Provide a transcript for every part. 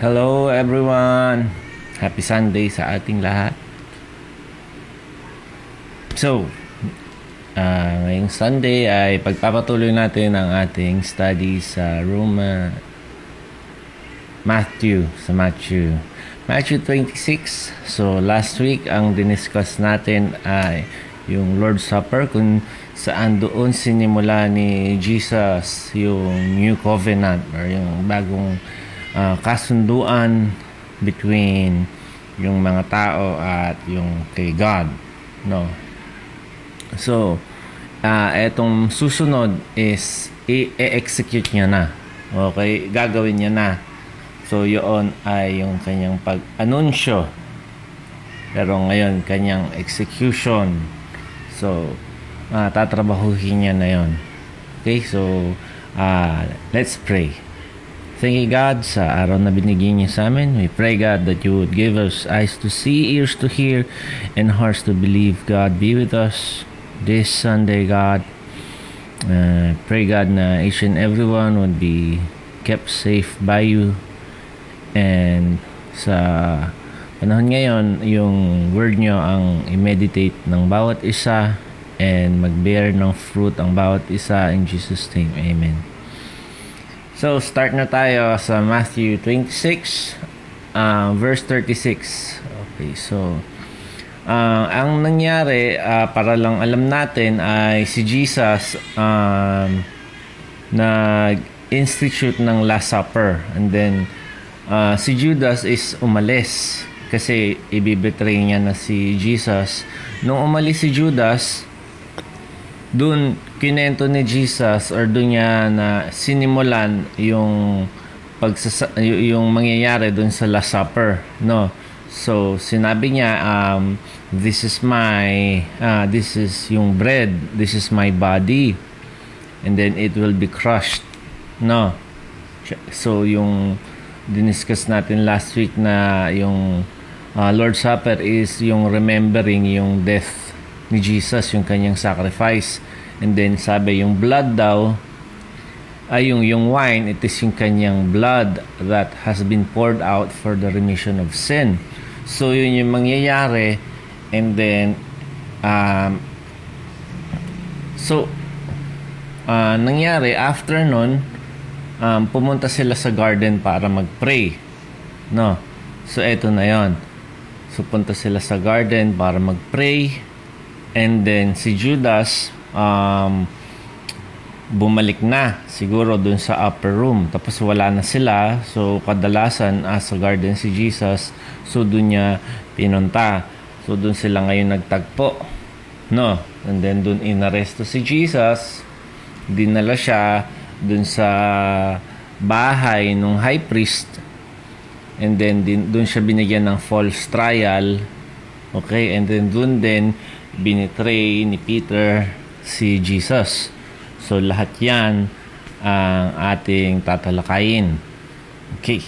Hello everyone! Happy Sunday sa ating lahat. So, uh, ngayong Sunday ay pagpapatuloy natin ang ating study sa Roma Matthew, sa Matthew. Matthew 26. So, last week ang diniscuss natin ay yung Lord's Supper kung saan doon sinimula ni Jesus yung New Covenant or yung bagong uh, kasunduan between yung mga tao at yung kay God no? So uh, etong susunod is i-execute niya na. Okay gagawin niya na. So yun ay yung kanyang pag-anunsyo. Pero ngayon kanyang execution. So uh, tatrabahuhin niya na yon okay so uh, let's pray Thank you God sa araw na binigyan niyo sa amin. We pray God that you would give us eyes to see, ears to hear, and hearts to believe. God, be with us this Sunday, God. Uh, pray God na each and everyone would be kept safe by you. And sa panahon ngayon, yung word nyo ang i-meditate ng bawat isa and mag-bear ng fruit ang bawat isa in Jesus' name. Amen. So, start na tayo sa Matthew 26, uh, verse 36. Okay, so, uh, ang nangyari, uh, para lang alam natin, ay si Jesus um, nag-institute ng Last Supper. And then, uh, si Judas is umalis kasi ibibetray niya na si Jesus. Nung umalis si Judas, dun kinento ni Jesus or dun niya na sinimulan yung pagsasa, yung mangyayari dun sa Last Supper no? So sinabi niya um, this is my uh, this is yung bread. This is my body. And then it will be crushed no? So yung diniscuss natin last week na yung uh, Lord's Supper is yung remembering yung death ni Jesus, yung kanyang sacrifice. And then sabi, yung blood daw, ay yung, yung wine, it is yung kanyang blood that has been poured out for the remission of sin. So yun yung mangyayari. And then, um, so, uh, nangyari, after nun, um, pumunta sila sa garden para mag-pray. No? So, eto na yon So, punta sila sa garden para mag-pray. And then si Judas um, bumalik na siguro dun sa upper room. Tapos wala na sila. So kadalasan uh, sa garden si Jesus. So dun niya pinunta. So dun sila ngayon nagtagpo. No? And then dun inaresto si Jesus. Dinala siya dun sa bahay ng high priest. And then din, dun siya binigyan ng false trial. Okay? And then dun din binitray ni Peter si Jesus. So lahat yan ang ating tatalakayin. Okay.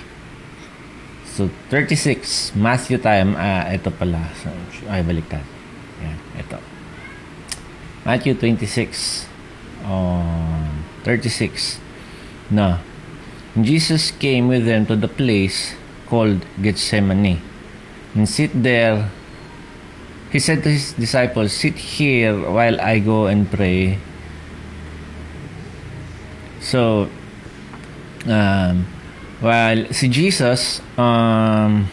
So 36, Matthew time, ah, ito pala. So, ay, baliktad. Yan, ito. Matthew 26, um, 36. No. Jesus came with them to the place called Gethsemane and sit there He said to his disciples, Sit here while I go and pray. So, um, while si Jesus, um,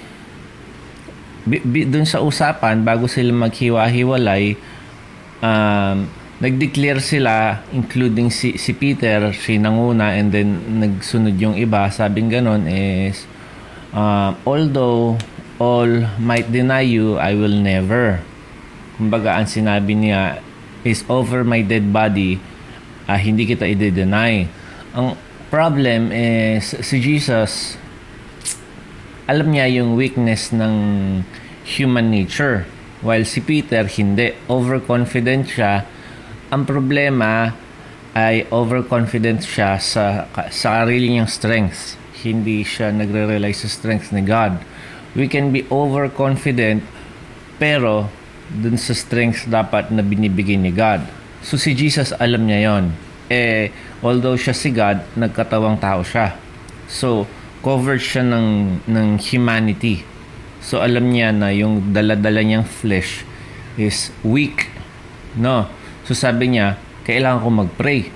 bi, bi, dun sa usapan, bago sila maghiwa-hiwalay, um, nag-declare sila, including si, si Peter, si nanguna, and then nagsunod yung iba, sabing ganon is, um, although all might deny you, I will never. Kumbaga, ang sinabi niya is over my dead body, uh, hindi kita i-deny. Ang problem is si Jesus, alam niya yung weakness ng human nature. While si Peter, hindi. Overconfident siya. Ang problema ay overconfident siya sa, sa sarili niyang strength. Hindi siya nagre-rely sa strength ni God. We can be overconfident pero dun sa strengths dapat na binibigay ni God. So si Jesus alam niya yon. Eh, although siya si God, nagkatawang tao siya. So, covered siya ng, ng humanity. So alam niya na yung daladala niyang flesh is weak. No? So sabi niya, kailangan ko mag-pray.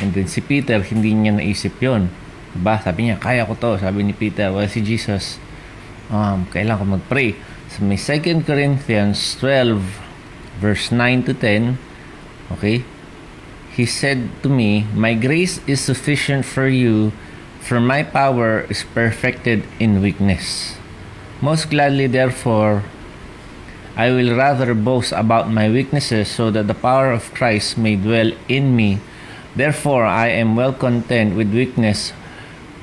And then si Peter, hindi niya naisip yon Diba? Sabi niya, kaya ko to. Sabi ni Peter, well, si Jesus, um, kailangan ko mag-pray. So may 2 Corinthians 12, verse 9 to 10, okay? He said to me, My grace is sufficient for you, for my power is perfected in weakness. Most gladly, therefore, I will rather boast about my weaknesses so that the power of Christ may dwell in me. Therefore, I am well content with weakness,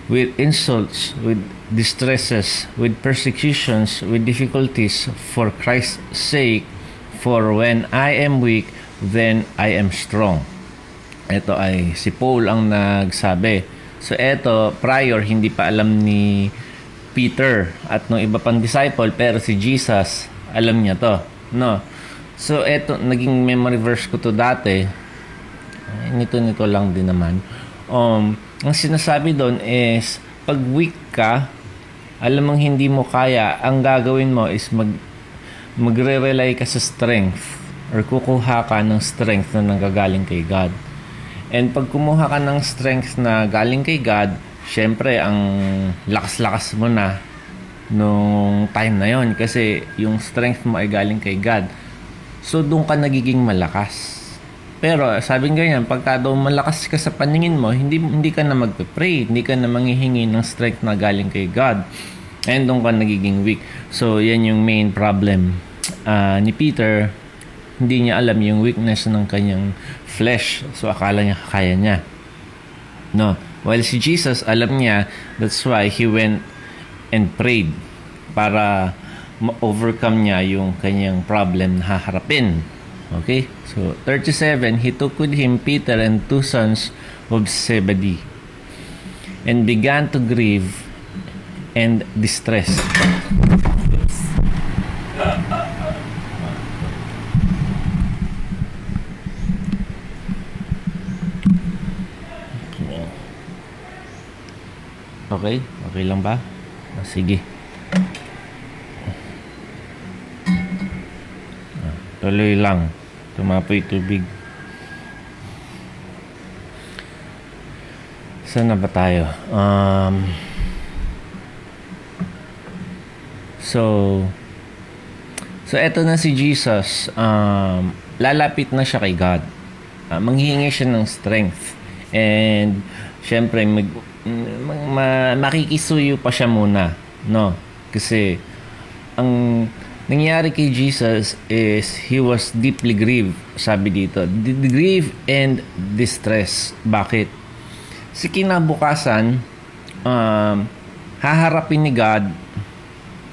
with insults, with distresses, with persecutions, with difficulties for Christ's sake. For when I am weak, then I am strong. Ito ay si Paul ang nagsabi. So ito, prior, hindi pa alam ni Peter at ng iba pang disciple, pero si Jesus, alam niya to. No? So ito, naging memory verse ko to dati. Nito-nito lang din naman. Um, ang sinasabi doon is, pag weak ka, alam mong hindi mo kaya, ang gagawin mo is mag magre-rely ka sa strength or kukuha ka ng strength na nanggagaling kay God. And pag kumuha ka ng strength na galing kay God, syempre ang lakas-lakas mo na nung time na yon kasi yung strength mo ay galing kay God. So doon ka nagiging malakas. Pero sabi ganyan, pagka daw malakas ka sa paningin mo, hindi hindi ka na magpe-pray, hindi ka na manghihingi ng strength na galing kay God. And doon ka nagiging weak. So yan yung main problem uh, ni Peter hindi niya alam yung weakness ng kanyang flesh. So, akala niya kaya niya. No. While si Jesus, alam niya, that's why he went and prayed para ma-overcome niya yung kanyang problem na haharapin. Okay? So, 37, He took with him Peter and two sons of Zebedee and began to grieve and distress. Okay? Okay lang ba? Ah, sige. Tuloy lang. Tumapoy tubig. Saan na ba tayo? Um, so, so eto na si Jesus. Um, lalapit na siya kay God. Uh, manghihingi siya ng strength. And, syempre, mag, ma, makikisuyo pa siya muna, no? Kasi ang nangyari kay Jesus is he was deeply grieved, sabi dito. Grief and distress. Bakit? Si kinabukasan, um, haharapin ni God,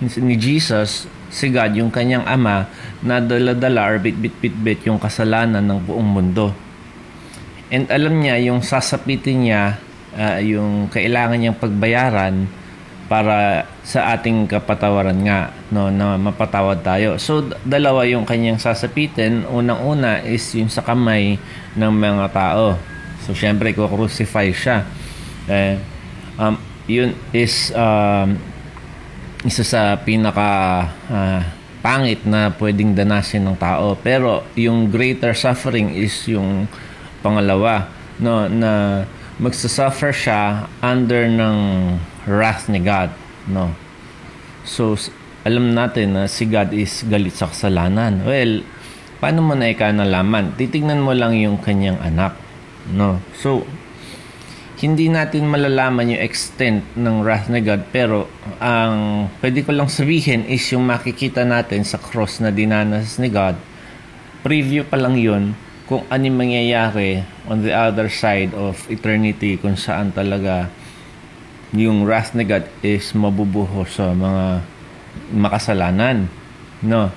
ni Jesus, si God, yung kanyang ama, na dala-dala or bit-bit-bit-bit yung kasalanan ng buong mundo. And alam niya, yung sasapitin niya uh, yung kailangan niyang pagbayaran para sa ating kapatawaran nga no na mapatawad tayo. So dalawa yung kanyang sasapitin. Unang-una is yung sa kamay ng mga tao. So syempre ko crucify siya. Eh, um, yun is um, isa sa pinaka uh, pangit na pwedeng danasin ng tao. Pero yung greater suffering is yung pangalawa no na magsasuffer siya under ng wrath ni God. No? So, alam natin na si God is galit sa kasalanan. Well, paano mo na ika nalaman? Titignan mo lang yung kanyang anak. No? So, hindi natin malalaman yung extent ng wrath ni God pero ang pwede ko lang sabihin is yung makikita natin sa cross na dinanas ni God preview pa lang yun kung ano mangyayari on the other side of eternity kung saan talaga yung wrath ni God is mabubuho sa mga makasalanan. No?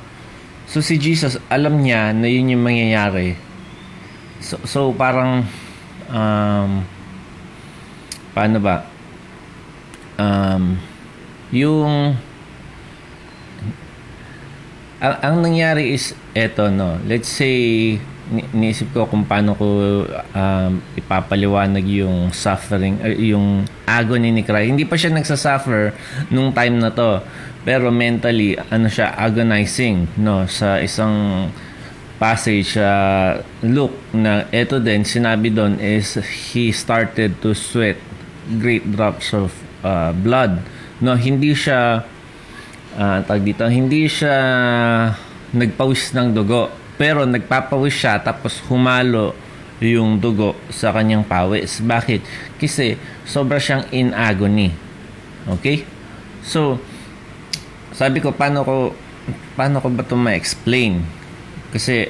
So si Jesus, alam niya na yun yung mangyayari. So, so parang um, paano ba? Um, yung ang, ang nangyari is eto no let's say ni- niisip ko kung paano ko um, ipapaliwanag yung suffering, uh, yung agony ni Christ. Hindi pa siya nagsasuffer nung time na to. Pero mentally, ano siya, agonizing, no? Sa isang passage uh, Luke na ito din sinabi doon is he started to sweat great drops of uh, blood no hindi siya uh, tag dito hindi siya nagpawis ng dugo pero nagpapawis siya tapos humalo yung dugo sa kanyang pawis. Bakit? Kasi sobra siyang in agony. Okay? So sabi ko paano ko paano ko ba ito ma-explain? Kasi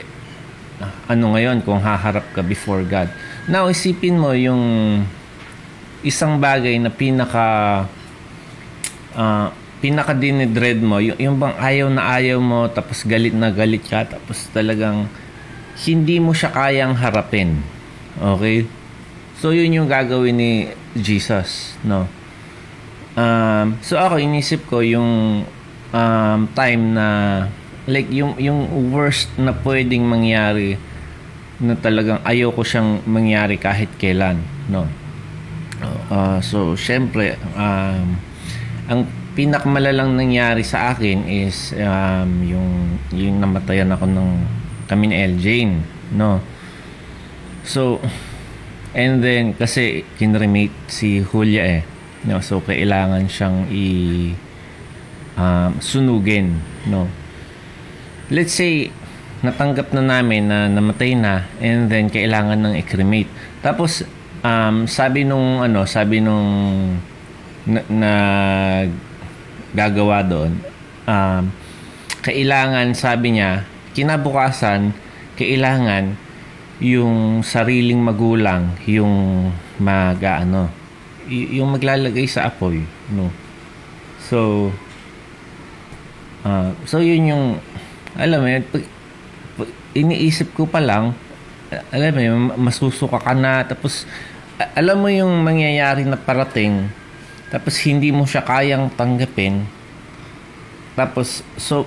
ano ngayon kung haharap ka before God. Now isipin mo yung isang bagay na pinaka uh, pinaka dinidread mo, yung, yung bang ayaw na ayaw mo tapos galit na galit ka tapos talagang hindi mo siya kayang harapin. Okay? So yun yung gagawin ni Jesus, no? Um, so ako inisip ko yung um, time na like yung yung worst na pwedeng mangyari na talagang ayoko siyang mangyari kahit kailan no uh, so syempre um, ang pinakamalalang nangyari sa akin is um, yung yung namatayan ako ng kami ni L. Jane no so and then kasi kinremate si Julia eh no so kailangan siyang i um, sunugin no let's say natanggap na namin na namatay na and then kailangan ng i-cremate. Tapos um, sabi nung ano, sabi nung na, na gagawa doon, um, kailangan sabi niya, kinabukasan kailangan yung sariling magulang yung mag ano, y- yung maglalagay sa apoy, no. So uh, so yun yung alam mo yun, pag, pag, iniisip ko pa lang, alam mo yun, masusuka ka na, tapos, alam mo yung mangyayari na parating, tapos hindi mo siya kayang tanggapin, tapos, so,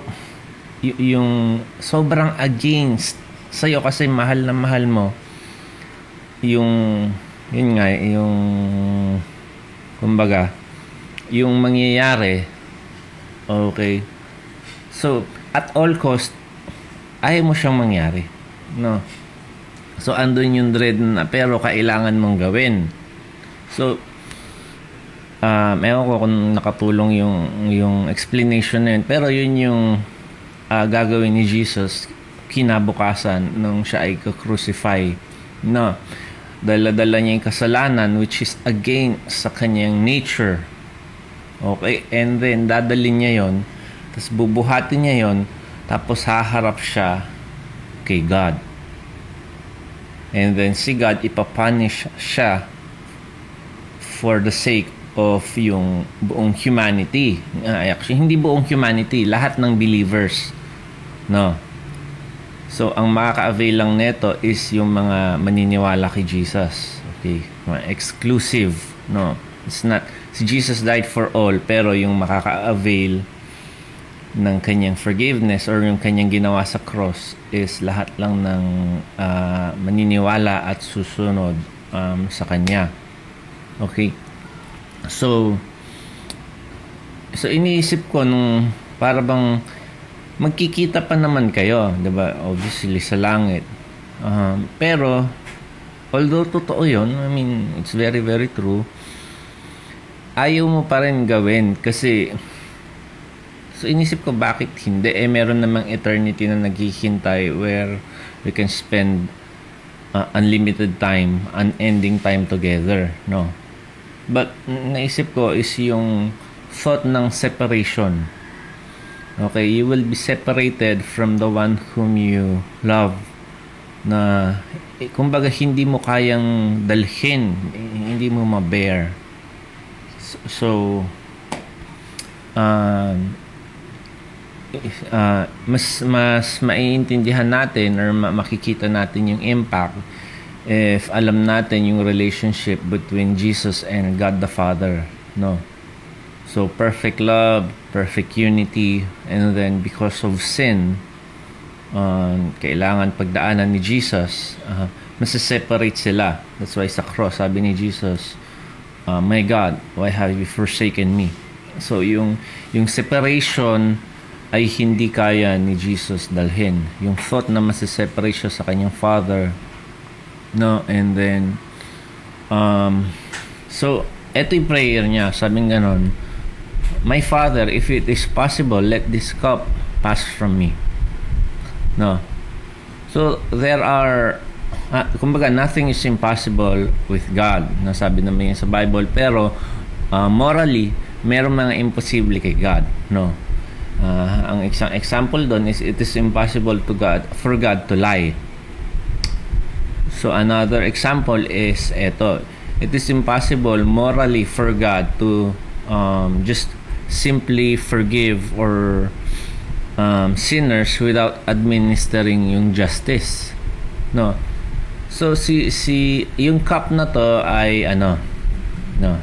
y- yung sobrang against sa'yo kasi mahal na mahal mo, yung, yun nga, yung, kumbaga, yung mangyayari, okay, so, at all cost, ayaw mo siyang mangyari. No? So, andun yung dread na, pero kailangan mong gawin. So, um, ewan ko kung nakatulong yung, yung explanation na yun. Pero yun yung uh, gagawin ni Jesus kinabukasan nung siya ay crucify No? Dala-dala niya yung kasalanan which is against sa kanyang nature. Okay? And then, dadalhin niya yon tapos bubuhatin niya yon tapos haharap siya kay God. And then si God ipapunish siya for the sake of yung buong humanity. Uh, actually, hindi buong humanity, lahat ng believers. No. So, ang makaka-avail lang neto is yung mga maniniwala kay Jesus. Okay? Mga exclusive. No. It's not, si Jesus died for all, pero yung makaka-avail ng kanyang forgiveness or yung kanyang ginawa sa cross is lahat lang ng uh, maniniwala at susunod um, sa kanya. Okay? So, so iniisip ko nung para bang magkikita pa naman kayo, 'di ba? Obviously sa langit. Um, pero although totoo 'yon, I mean, it's very very true. Ayaw mo pa rin gawin kasi So inisip ko bakit hindi eh meron namang eternity na naghihintay where we can spend uh, unlimited time, unending time together, no? But naisip ko is yung thought ng separation. Okay, you will be separated from the one whom you love na eh, kumbaga hindi mo kayang dalhin, hindi mo ma-bear. So, so uh, uh, mas mas maiintindihan natin or makikita natin yung impact if alam natin yung relationship between Jesus and God the Father no so perfect love perfect unity and then because of sin um, kailangan pagdaanan ni Jesus, uh, masiseparate sila. That's why sa cross, sabi ni Jesus, uh, My God, why have you forsaken me? So yung yung separation ay hindi kaya ni Jesus dalhin. Yung thought na masiseparate siya sa kanyang Father, no, and then um, so eto yung prayer niya, sabing ganon, My Father, if it is possible, let this cup pass from me. No. So, there are, uh, kumbaga, nothing is impossible with God. Nasabi naman yan sa Bible. Pero, uh, morally, meron mga imposible kay God. No. Uh, ang isang example doon is it is impossible to God for God to lie. So another example is eto. It is impossible morally for God to um, just simply forgive or um, sinners without administering yung justice. No. So si si yung cup na to ay ano no.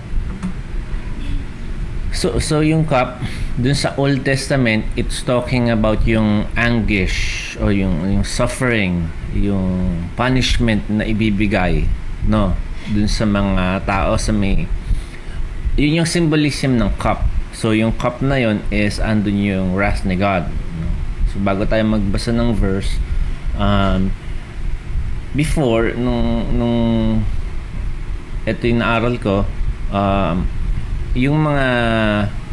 So so yung cup dun sa Old Testament it's talking about yung anguish o yung yung suffering, yung punishment na ibibigay no dun sa mga tao sa may yun yung symbolism ng cup So, yung cup na yon is andun yung wrath ni God. So, bago tayo magbasa ng verse, um, before, nung, nung ito yung naaral ko, um, yung mga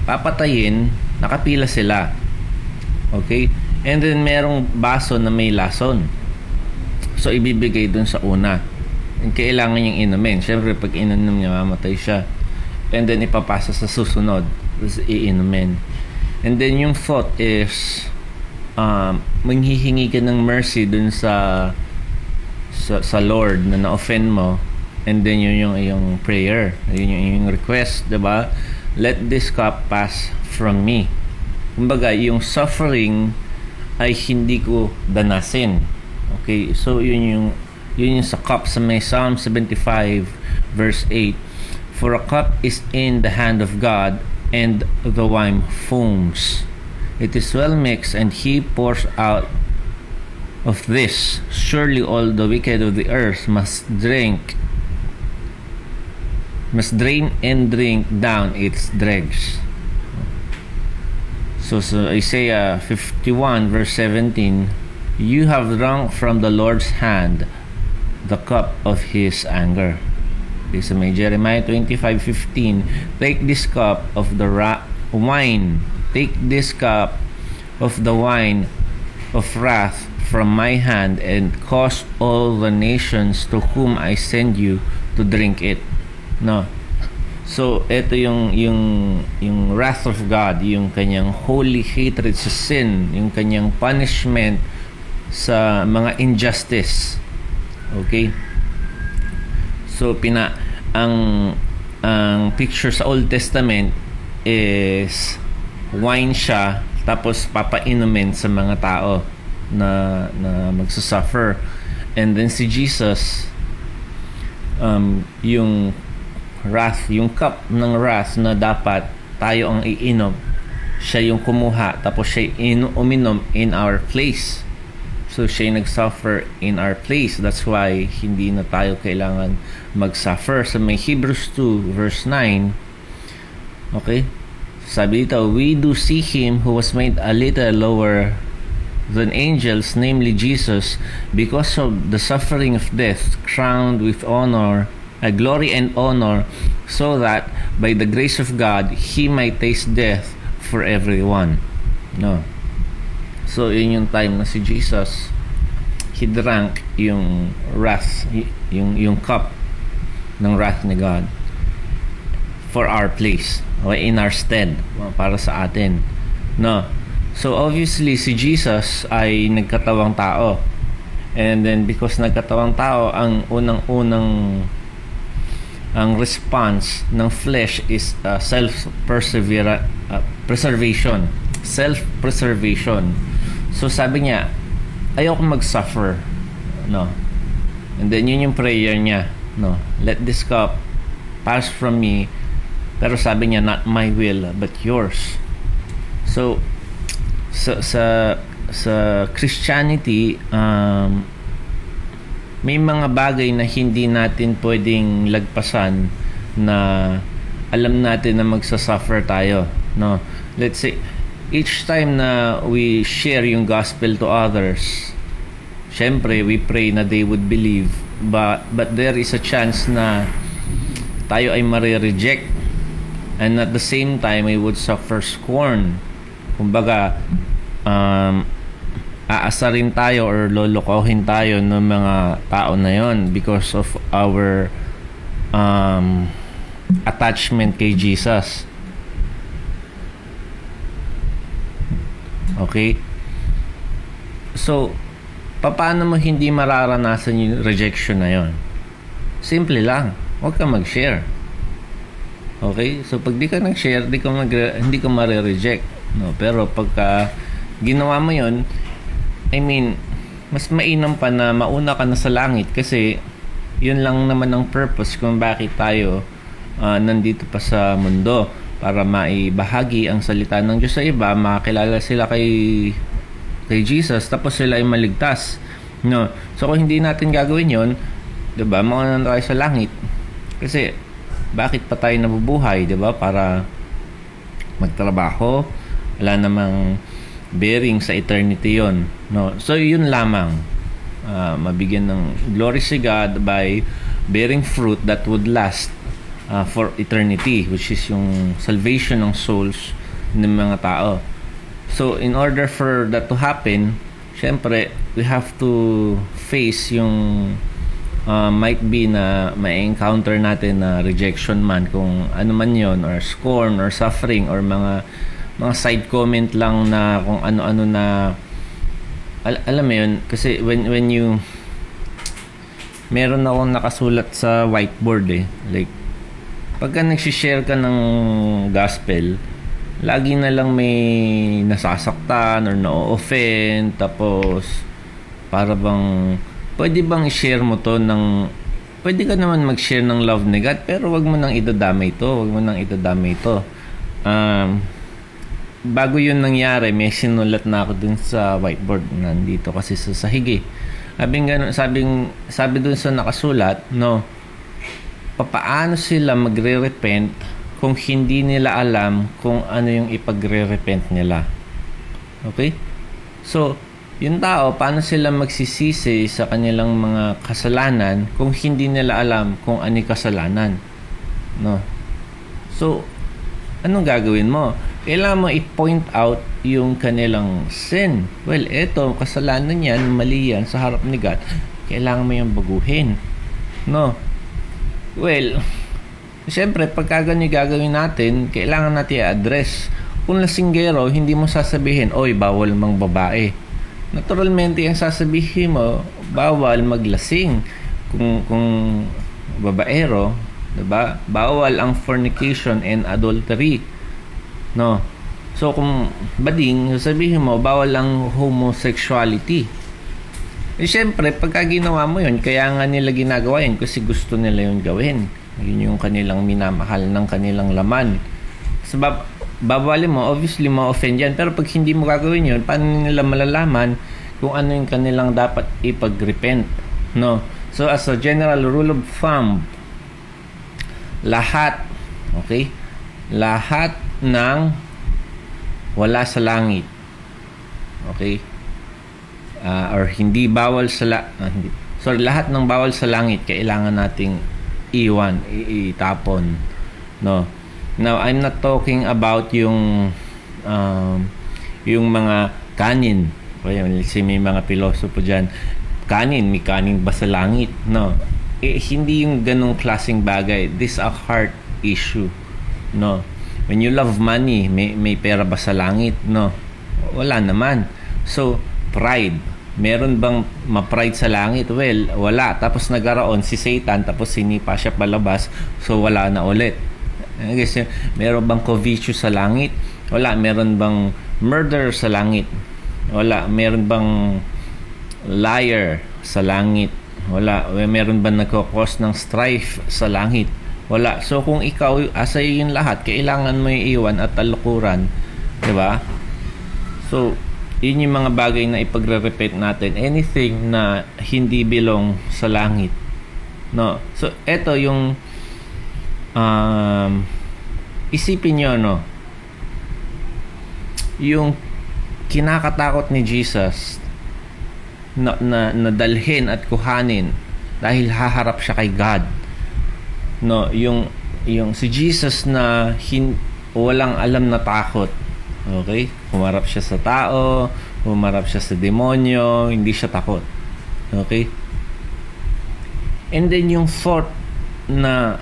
papatayin, nakapila sila. Okay? And then, merong baso na may lason. So, ibibigay dun sa una. And kailangan niyang inumin. Siyempre, pag inunom niya, mamatay siya. And then, ipapasa sa susunod tapos iinumin. And then yung thought is um, manghihingi ka ng mercy dun sa sa, sa Lord na na-offend mo and then yun yung yung prayer. Yun yung, yung request di ba let this cup pass from me. Kumbaga yung suffering ay hindi ko danasin. Okay? So yun yung yun yung sa cup sa may Psalm 75 verse 8 for a cup is in the hand of God and the wine foams. It is well mixed, and he pours out of this. Surely all the wicked of the earth must drink, must drain and drink down its dregs. So, so Isaiah 51 verse 17, you have drunk from the Lord's hand the cup of his anger. Okay, so may Jeremiah 25:15, take this cup of the ra- wine, take this cup of the wine of wrath from my hand and cause all the nations to whom I send you to drink it. No. So, ito yung yung yung wrath of God, yung kanyang holy hatred sa sin, yung kanyang punishment sa mga injustice. Okay? So pina ang ang picture sa Old Testament is wine siya tapos papainumin sa mga tao na na magsusuffer. And then si Jesus um, yung wrath, yung cup ng wrath na dapat tayo ang iinom, siya yung kumuha tapos siya in, uminom in our place. So siya nag-suffer in our place. That's why hindi na tayo kailangan mag-suffer. Sa may Hebrews 2 verse 9, okay? Sabi dito, we do see him who was made a little lower than angels, namely Jesus, because of the suffering of death, crowned with honor, a glory and honor, so that by the grace of God, he might taste death for everyone. No. So, yun yung time na si Jesus, he drank yung wrath, yung, yung cup ng wrath ni God for our place or in our stead para sa atin no so obviously si Jesus ay nagkatawang tao and then because nagkatawang tao ang unang-unang ang response ng flesh is uh, self persevera uh, preservation self preservation So sabi niya, ayoko mag-suffer. No. And then yun yung prayer niya. No. Let this cup pass from me. Pero sabi niya, not my will, but yours. So, sa, sa, sa Christianity um, may mga bagay na hindi natin pwedeng lagpasan na alam natin na magsasuffer tayo no? Let's say each time na we share yung gospel to others syempre we pray na they would believe. But but there is a chance na tayo ay mare-reject and at the same time we would suffer scorn. Kumbaga um, aasarin tayo or lolokohin tayo ng mga tao na yon because of our um, attachment kay Jesus. Okay? So, paano mo hindi mararanasan yung rejection na yon? Simple lang. Huwag ka mag-share. Okay? So, pag di ka nag-share, di ka mag hindi ka mare-reject. No? Pero pagka ginawa mo yon I mean, mas mainam pa na mauna ka na sa langit kasi yun lang naman ang purpose kung bakit tayo uh, nandito pa sa mundo para maibahagi ang salita ng Diyos sa iba, makakilala sila kay kay Jesus tapos sila ay maligtas. No. So kung hindi natin gagawin 'yon, 'di ba? Mauna na tayo sa langit. Kasi bakit pa tayo nabubuhay, 'di ba? Para magtrabaho, wala namang bearing sa eternity yon no? So yun lamang. Uh, mabigyan ng glory si God by bearing fruit that would last uh, for eternity which is yung salvation ng souls ng mga tao. So in order for that to happen syempre we have to face yung uh, might be na may encounter natin na rejection man kung ano man yon or scorn or suffering or mga mga side comment lang na kung ano-ano na al- alam mo yun kasi when when you meron akong nakasulat sa whiteboard eh like pagka nagsi-share ka ng gospel lagi na lang may nasasaktan or na-offend tapos para bang pwede bang i-share mo to ng pwede ka naman mag-share ng love ni God pero wag mo nang idadamay to wag mo nang idadamay to. Um, bago yun nangyari, may sinulat na ako dun sa whiteboard nandito kasi sa sahig eh. Sabing ganun, sabing, sabi dun sa nakasulat, no, papaano sila magre-repent kung hindi nila alam kung ano yung ipagre-repent nila. Okay? So, yung tao, paano sila magsisisi sa kanilang mga kasalanan kung hindi nila alam kung ano kasalanan? No? So, anong gagawin mo? Kailangan mo i-point out yung kanilang sin. Well, eto, kasalanan yan, mali yan sa harap ni God. Kailangan mo yung baguhin. No? Well, siyempre, pagka ganyan gagawin natin, kailangan natin i-address. Kung lasinggero, hindi mo sasabihin, oy, bawal mang babae. Naturalmente, ang sasabihin mo, bawal maglasing. Kung, kung babaero, diba? Bawal ang fornication and adultery No. So kung bading, sabihin mo bawal ang homosexuality. Eh syempre, pagka ginawa mo 'yon, kaya nga nila ginagawa 'yun kasi gusto nila 'yun gawin. Yun yung kanilang minamahal ng kanilang laman. Sabab babawalin mo, obviously ma-offend yan. Pero pag hindi mo gagawin yun, paano nila malalaman kung ano yung kanilang dapat ipag-repent? No? So, as a general rule of thumb, lahat, okay? Lahat ng wala sa langit. Okay? Uh, or hindi bawal sa la- uh, hindi. Sorry, lahat ng bawal sa langit kailangan nating iwan, itapon. No. Now, I'm not talking about yung um, yung mga kanin. Kaya si may mga pilosopo diyan. Kanin, may kanin ba sa langit? No. Eh, hindi yung ganong klaseng bagay. This a heart issue. No when you love money, may, may pera ba sa langit? No. Wala naman. So, pride. Meron bang ma-pride sa langit? Well, wala. Tapos nagkaroon si Satan, tapos sinipa siya palabas, so wala na ulit. Kasi meron bang covetous sa langit? Wala. Meron bang murder sa langit? Wala. Meron bang liar sa langit? Wala. Meron bang nagkakos ng strife sa langit? Wala. So kung ikaw asa yung lahat, kailangan mo iiwan at talukuran, 'di ba? So yun yung mga bagay na ipagre-repeat natin. Anything na hindi belong sa langit. No? So, eto yung um, isipin nyo, no? Yung kinakatakot ni Jesus na, na, na dalhin at kuhanin dahil haharap siya kay God. No, yung yung si Jesus na hin, walang alam na takot. Okay? Humarap siya sa tao, humarap siya sa demonyo, hindi siya takot. Okay? And then yung thought na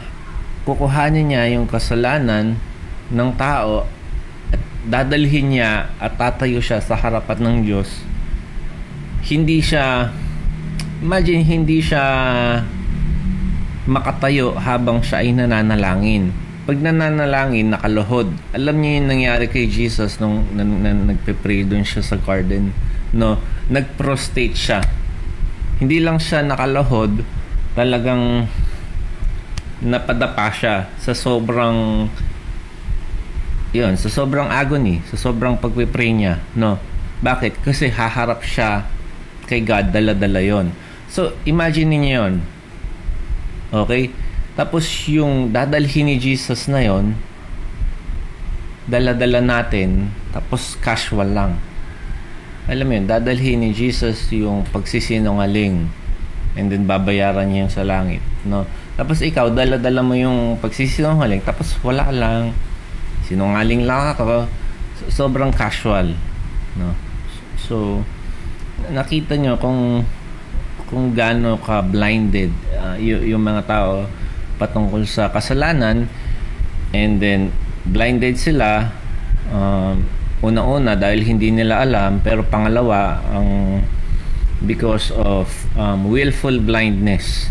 kukuhanin niya yung kasalanan ng tao at dadalhin niya at tatayo siya sa harapan ng Diyos hindi siya imagine hindi siya makatayo habang siya ay nananalangin. Pag nananalangin, nakaluhod. Alam niyo yung nangyari kay Jesus nung na, na, nagpe-pray doon siya sa garden. No, nag-prostate siya. Hindi lang siya nakaluhod, talagang napadapa siya sa sobrang yun, sa sobrang agony, sa sobrang pagpe-pray niya, no. Bakit? Kasi haharap siya kay God, dala-dala yon. So, imagine niyo yon Okay? Tapos yung dadalhin ni Jesus na yon, dala-dala natin, tapos casual lang. Alam mo yun, dadalhin ni Jesus yung pagsisinungaling and then babayaran niya yung sa langit. No? Tapos ikaw, dala-dala mo yung pagsisinungaling, tapos wala lang. Sinungaling lang ako. So, sobrang casual. No? So, nakita nyo kung kung gaano ka blinded uh, y- yung mga tao patungkol sa kasalanan. And then blinded sila um, una-una dahil hindi nila alam pero pangalawa ang because of um, willful blindness.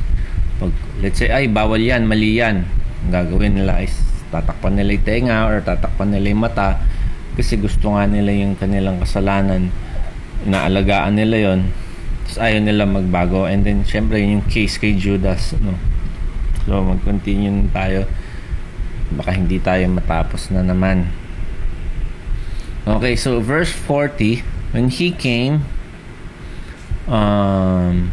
Pag let's say ay bawal yan mali yan ang gagawin nila is tatakpan nila yung tenga or tatakpan nila yung mata kasi gusto nga nila yung kanilang kasalanan. Naalagaan nila yon tapos ayaw nila magbago. And then syempre yun yung case kay Judas no? So mag-continue tayo. Baka hindi tayo matapos na naman. Okay so verse 40 when he came um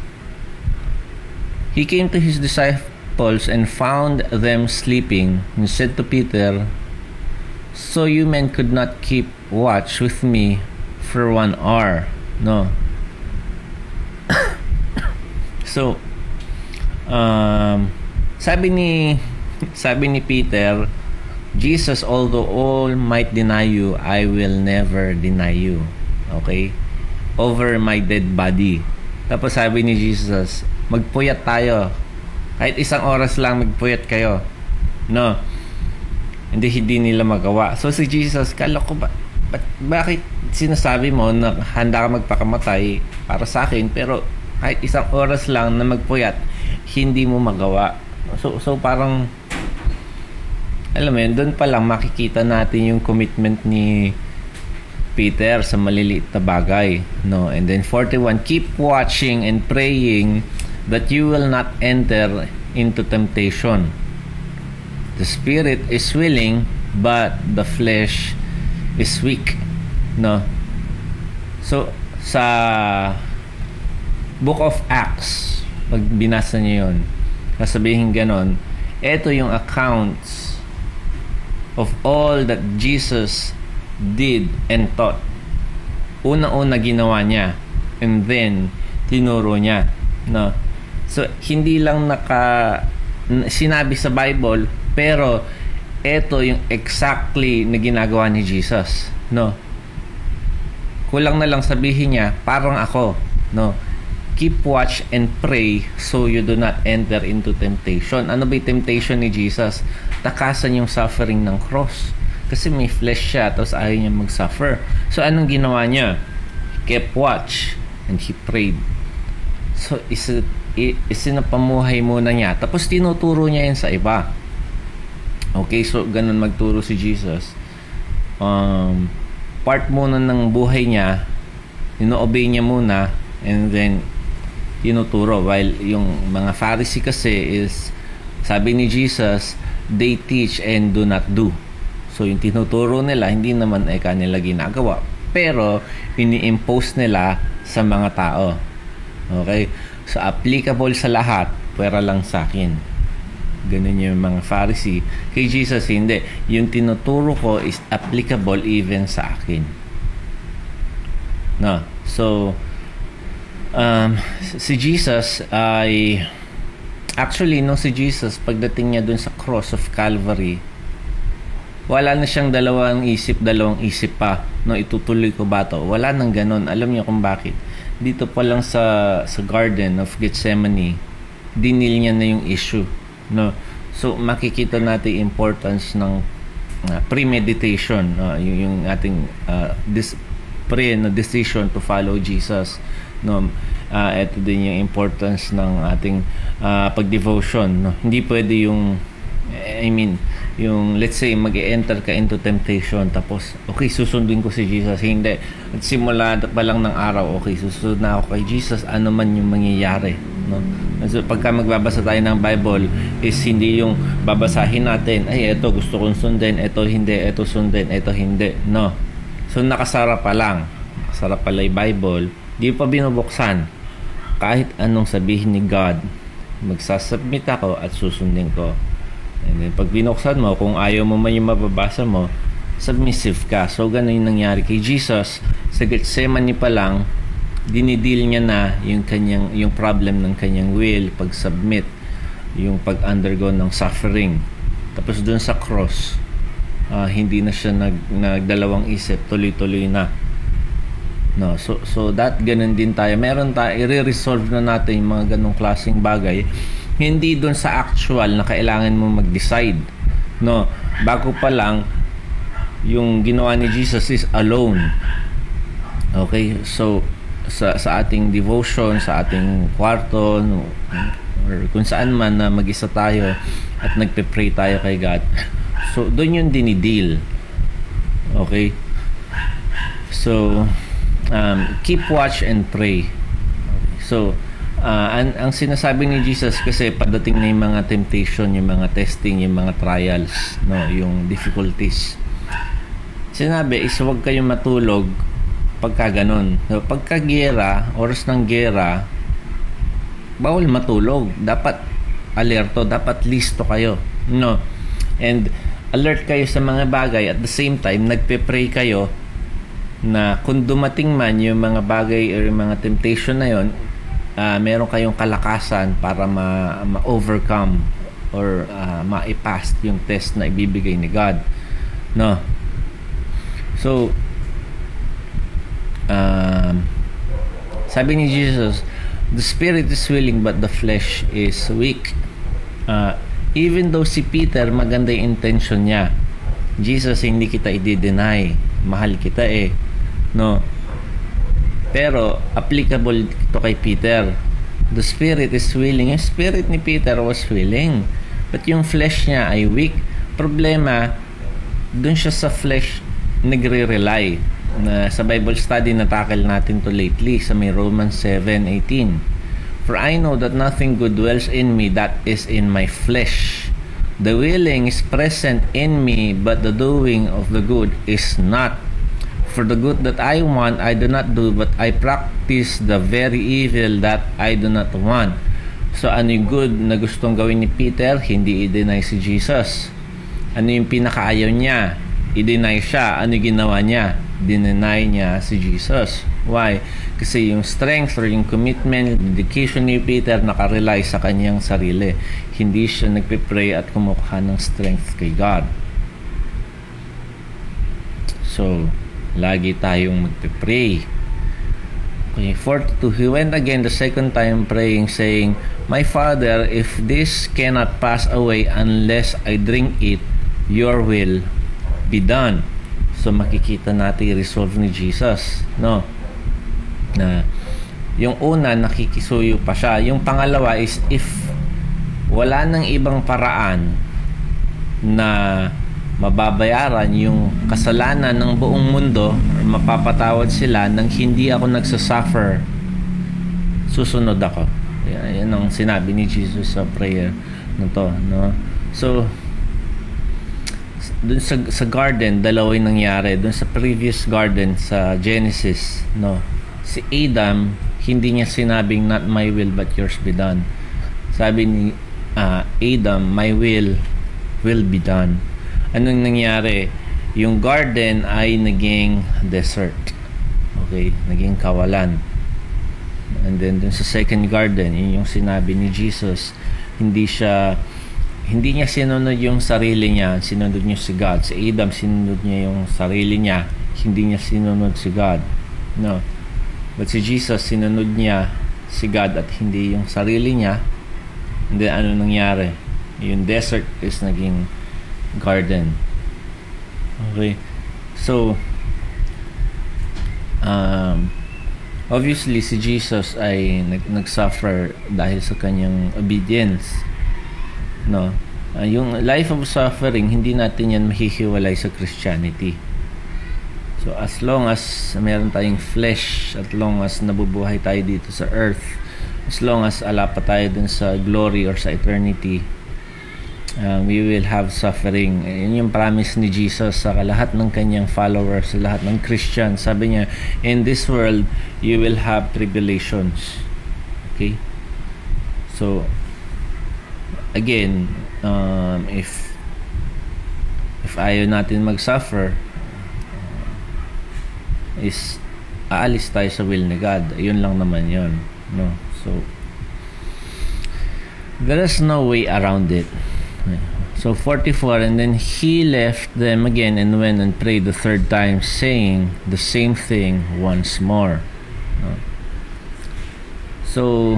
he came to his disciples and found them sleeping and said to Peter so you men could not keep watch with me for one hour no so um sabi ni sabi ni Peter Jesus although all might deny you I will never deny you okay? Over my dead body. Tapos sabi ni Jesus magpuyat tayo. Kahit isang oras lang magpuyat kayo. No? Hindi hindi nila magawa. So si Jesus kala ko ba But, bakit sinasabi mo na handa ka magpakamatay para sa akin pero kahit isang oras lang na magpuyat hindi mo magawa. So, so parang alam mo yun doon pa lang makikita natin yung commitment ni Peter sa maliliit na bagay no? And then 41 keep watching and praying that you will not enter into temptation. The spirit is willing but the flesh is weak no? So sa book of acts pag binasa niyo yon sasabihin ganon ito yung accounts of all that Jesus did and taught. Una-una ginawa niya and then tinuro niya no? So hindi lang naka sinabi sa Bible pero ito yung exactly na ginagawa ni Jesus no? Kulang na lang sabihin niya parang ako no keep watch and pray so you do not enter into temptation. Ano ba yung temptation ni Jesus? Takasan yung suffering ng cross. Kasi may flesh siya tapos ayaw niya mag-suffer. So anong ginawa niya? Kept watch and he prayed. So is isinapamuhay muna niya. Tapos tinuturo niya yan sa iba. Okay, so ganun magturo si Jesus. Um, part muna ng buhay niya, ino-obey niya muna, and then tinuturo. While yung mga Pharisee kasi is, sabi ni Jesus, they teach and do not do. So yung tinuturo nila, hindi naman ay kanila ginagawa. pero ini-impose nila sa mga tao. Okay? So, applicable sa lahat, pwera lang sa akin. Ganun yung mga Pharisee. Kay Jesus, hindi. Yung tinuturo ko is applicable even sa akin. No? So, um, si Jesus ay actually no si Jesus pagdating niya dun sa cross of Calvary wala na siyang dalawang isip dalawang isip pa no itutuloy ko ba to? Wala nang ganun. Alam niyo kung bakit? Dito pa lang sa sa garden of Gethsemane dinil niya na yung issue no? So makikita natin importance ng uh, premeditation uh, yung, yung ating uh, this pre no decision to follow Jesus no uh, ito din yung importance ng ating uh, pag-devotion no. Hindi pwede yung I mean yung let's say mag-enter ka into temptation tapos okay susundin ko si Jesus. Hindi. At simula pa lang ng araw okay susunod na ako kay Jesus ano man yung mangyayari no. So pagka magbabasa tayo ng Bible is hindi yung babasahin natin ay eto gusto kong sundin eto hindi eto sundin eto hindi no. So nakasara pa lang. Nakasara pala yung Bible di pa binubuksan kahit anong sabihin ni God magsasubmit ako at susundin ko And then, pag binuksan mo, kung ayaw mo man yung mababasa mo, submissive ka. So, ganun yung nangyari kay Jesus. Sa Gethsemane pa lang, dinidil niya na yung, kanyang, yung problem ng kanyang will, pag-submit, yung pag-undergo ng suffering. Tapos dun sa cross, uh, hindi na siya nag, nagdalawang isip, tuloy-tuloy na. No, so so that ganun din tayo. Meron tayo i-resolve na natin yung mga ganong klaseng bagay hindi doon sa actual na kailangan mo mag-decide. No, bago pa lang yung ginawa ni Jesus is alone. Okay? So sa sa ating devotion, sa ating kwarto, no, or kung saan man na mag-isa tayo at nagpe-pray tayo kay God. So doon yung dinidil. Okay? So um, keep watch and pray. So uh, ang, ang sinasabi ni Jesus kasi padating na yung mga temptation, yung mga testing, yung mga trials, no, yung difficulties. Sinabi is huwag kayong matulog pagka ganun. So, pagka gera, oras ng gera, bawal matulog. Dapat alerto, dapat listo kayo. No. And alert kayo sa mga bagay at the same time nagpe-pray kayo na kung dumating man yung mga bagay or yung mga temptation na yon uh, meron kayong kalakasan para ma- ma-overcome or uh, ma-pass yung test na ibibigay ni God. No. So um, sabi ni Jesus, the spirit is willing but the flesh is weak. Uh, even though si Peter maganda yung intention niya, Jesus hindi kita i-deny. Mahal kita eh. No pero, applicable to kay Peter. The spirit is willing. Yung spirit ni Peter was willing. But yung flesh niya ay weak. Problema, dun siya sa flesh nagre-rely. Na sa Bible study na tackle natin to lately sa may Romans 7:18. For I know that nothing good dwells in me that is in my flesh. The willing is present in me, but the doing of the good is not For the good that I want, I do not do, but I practice the very evil that I do not want. So, ano yung good na gustong gawin ni Peter? Hindi i-deny si Jesus. Ano yung pinakaayaw niya? I-deny siya. Ano yung ginawa niya? Dineny niya si Jesus. Why? Kasi yung strength or yung commitment, dedication ni Peter nakarely sa kanyang sarili. Hindi siya nagpe-pray at kumukuha ng strength kay God. So, lagi tayong magpe-pray. Okay, 42, he went again the second time praying, saying, My Father, if this cannot pass away unless I drink it, your will be done. So makikita natin resolve ni Jesus, no? Na yung una nakikisuyo pa siya. Yung pangalawa is if wala nang ibang paraan na mababayaran yung kasalanan ng buong mundo mapapatawad sila nang hindi ako nagsasuffer susunod ako yan ang sinabi ni Jesus sa prayer na to no so dun sa, sa garden, dalawa yung nangyari. Dun sa previous garden sa Genesis, no? Si Adam, hindi niya sinabing not my will but yours be done. Sabi ni uh, Adam, my will will be done. Anong nangyari? Yung garden ay naging desert. Okay, naging kawalan. And then dun sa second garden, yun yung sinabi ni Jesus, hindi siya hindi niya sinunod yung sarili niya, sinunod niya si God. Si Adam, sinunod niya yung sarili niya, hindi niya sinunod si God. No. But si Jesus, sinunod niya si God at hindi yung sarili niya. And then ano nangyari? Yung desert is naging garden. Okay. So, um, obviously si Jesus ay nag nag-suffer dahil sa kanyang obedience no uh, yung life of suffering hindi natin yan mahihiwalay sa Christianity so as long as meron tayong flesh at long as nabubuhay tayo dito sa earth as long as ala pa tayo dun sa glory or sa eternity uh, we will have suffering. Yun yung promise ni Jesus sa lahat ng kanyang followers, sa lahat ng Christian. Sabi niya, in this world, you will have tribulations. Okay? So, again, um, if if ayaw natin mag-suffer, uh, is aalis tayo sa will ni God. Yun lang naman yun. No? So, there is no way around it. So 44 and then he left them again and went and prayed the third time saying the same thing once more. So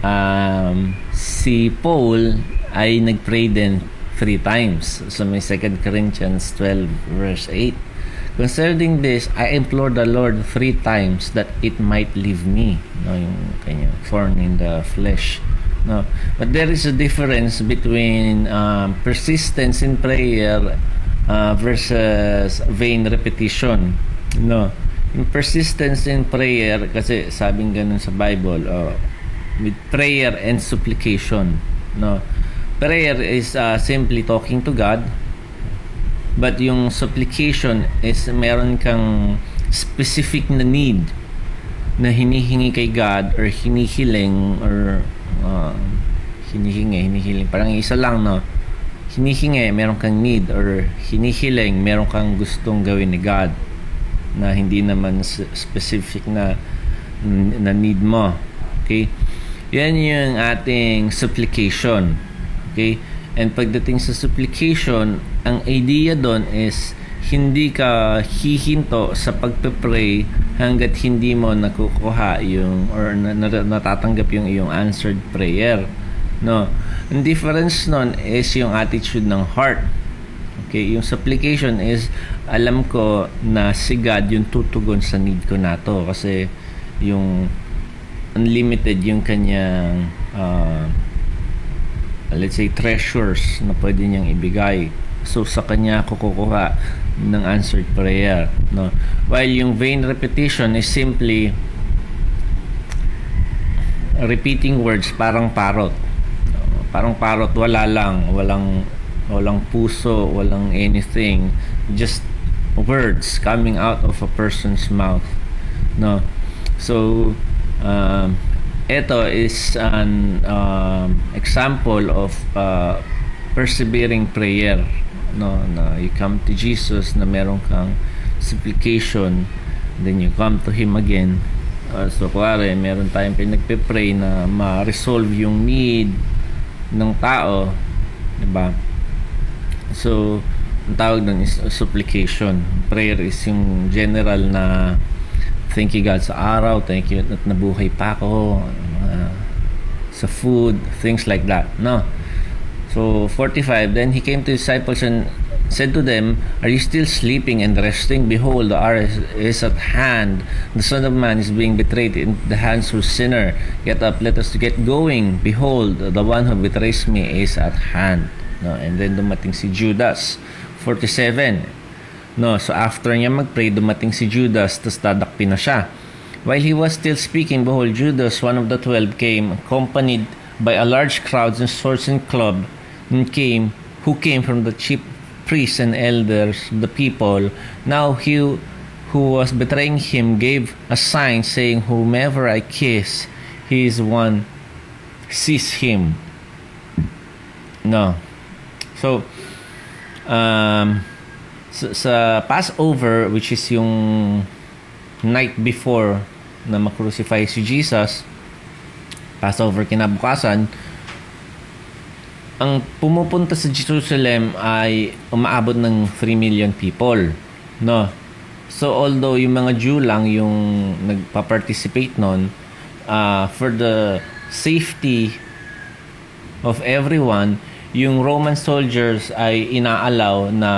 um, si Paul ay nagpray din three times. So may 2 Corinthians 12 verse 8. Concerning this, I implored the Lord three times that it might leave me. No, yung kanya thorn in the flesh. No, but there is a difference between um, persistence in prayer uh, versus vain repetition. No, yung persistence in prayer kasi sabing ganun sa Bible, oh, with prayer and supplication. No? Prayer is uh, simply talking to God. But yung supplication is meron kang specific na need na hinihingi kay God or hinihiling or uh, hinihingi, hinihiling. Parang isa lang, no? Hinihingi, meron kang need or hinihiling, meron kang gustong gawin ni God na hindi naman specific na na need mo. Okay? Yan yung ating supplication. Okay? And pagdating sa supplication, ang idea doon is hindi ka hihinto sa pagpe-pray hanggat hindi mo nakukuha yung or natatanggap yung iyong answered prayer. No. Ang difference nun is yung attitude ng heart. Okay, yung supplication is alam ko na si God yung tutugon sa need ko na to kasi yung unlimited yung kanyang uh, let's say treasures na pwede niyang ibigay so sa kanya ako kukuha ng answered prayer no? While yung vain repetition is simply repeating words parang parrot. Parang parrot wala lang. Walang walang puso walang anything. Just words coming out of a person's mouth no? So um, ito is an um, example of uh, persevering prayer no na you come to Jesus na meron kang supplication then you come to Him again uh, so kuwari meron tayong pinagpe-pray na ma-resolve yung need ng tao di ba so ang tawag doon is supplication prayer is yung general na Thank you God sa araw. Thank you at nabuhay pa ako. Uh, sa food, things like that. No. So 45, then he came to his disciples and said to them, Are you still sleeping and resting? Behold, the hour is at hand. The Son of Man is being betrayed in the hands of sinner. Get up, let us get going. Behold, the one who betrays me is at hand. No, and then dumating si Judas. 47, No, so after niya mag-pray, dumating si Judas, tapos dadakpin na siya. While he was still speaking, behold, Judas, one of the twelve, came, accompanied by a large crowd and swords and club, came, who came from the chief priests and elders, the people. Now he who was betraying him gave a sign saying, Whomever I kiss, he is one. Seize him. No. So, um, sa, sa Passover, which is yung night before na makrucify si Jesus, Passover kinabukasan, ang pumupunta sa Jerusalem ay umaabot ng 3 million people. No? So although yung mga Jew lang yung nagpa-participate noon, uh, for the safety of everyone, yung Roman soldiers ay inaalaw na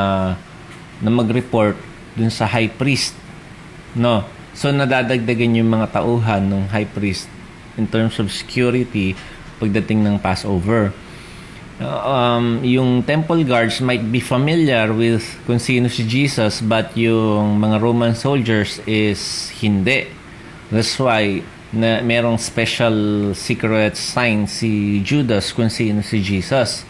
na mag-report dun sa high priest. No? So nadadagdagan yung mga tauhan ng high priest in terms of security pagdating ng Passover um, yung temple guards might be familiar with kung sino si Jesus but yung mga Roman soldiers is hindi. That's why na merong special secret sign si Judas kung sino si Jesus.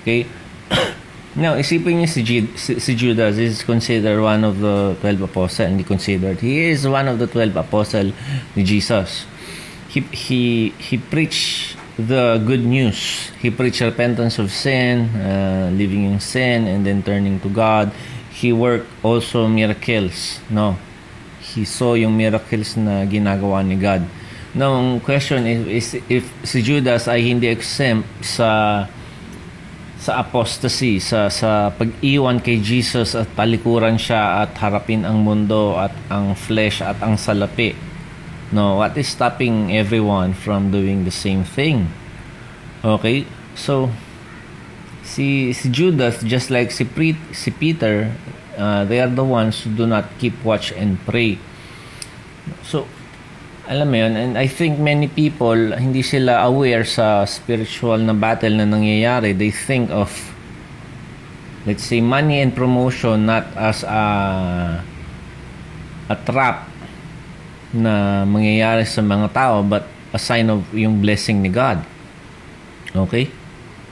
Okay? Now, isipin niyo si, G- si, si Judas is considered one of the 12 apostles. Hindi considered. He is one of the 12 apostles ni Jesus. He, he, he preached the good news. He preached repentance of sin, uh, living in sin, and then turning to God. He worked also miracles. No, he saw yung miracles na ginagawa ni God. Now, ang question is, is if si Judas ay hindi exempt sa sa apostasy, sa sa pag-iwan kay Jesus at talikuran siya at harapin ang mundo at ang flesh at ang salapi No, what is stopping everyone from doing the same thing? Okay? So si si Judas just like si Pre, si Peter, uh, they are the ones who do not keep watch and pray. So alam mo yun, and I think many people hindi sila aware sa spiritual na battle na nangyayari. They think of let's say money and promotion not as a a trap na mangyayari sa mga tao but a sign of yung blessing ni God. Okay?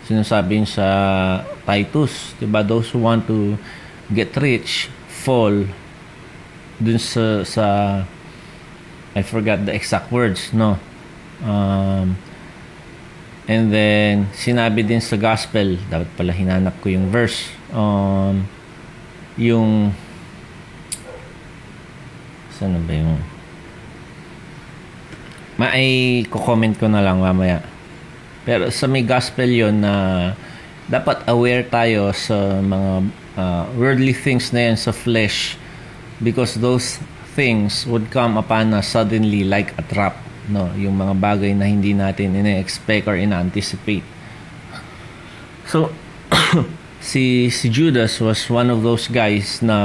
Sinasabi sa Titus, 'di ba, those who want to get rich fall dun sa sa I forgot the exact words, no. Um, and then sinabi din sa gospel, dapat pala hinanap ko yung verse. Um, yung saan ba yung May ko-comment ko na lang mamaya. Pero sa may gospel yon na dapat aware tayo sa mga uh, worldly things na yan sa flesh because those things would come upon us suddenly like a trap no? Yung mga bagay na hindi natin ina-expect or ina-anticipate. So si si Judas was one of those guys na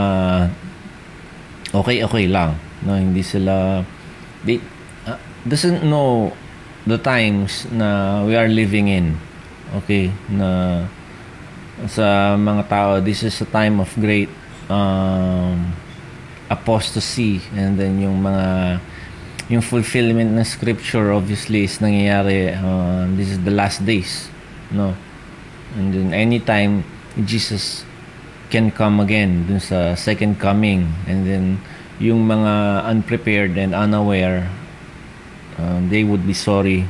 okay okay lang no? Hindi sila they, doesn't know the times na we are living in. Okay? Na sa mga tao, this is a time of great um, apostasy and then yung mga yung fulfillment ng scripture obviously is nangyayari uh, this is the last days no and then anytime Jesus can come again dun sa second coming and then yung mga unprepared and unaware um, they would be sorry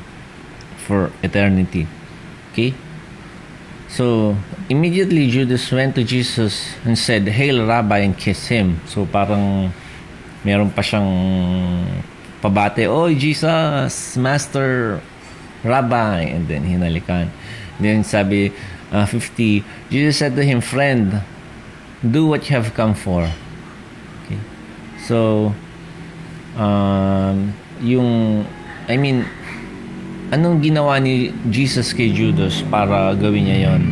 for eternity. Okay? So, immediately Judas went to Jesus and said, Hail Rabbi, and kiss him. So, parang meron pa siyang pabate, Oh, Jesus, Master, Rabbi. And then, hinalikan. Then, sabi, uh, 50, Jesus said to him, Friend, do what you have come for. Okay? So, um, yung I mean, anong ginawa ni Jesus kay Judas para gawin niya yon?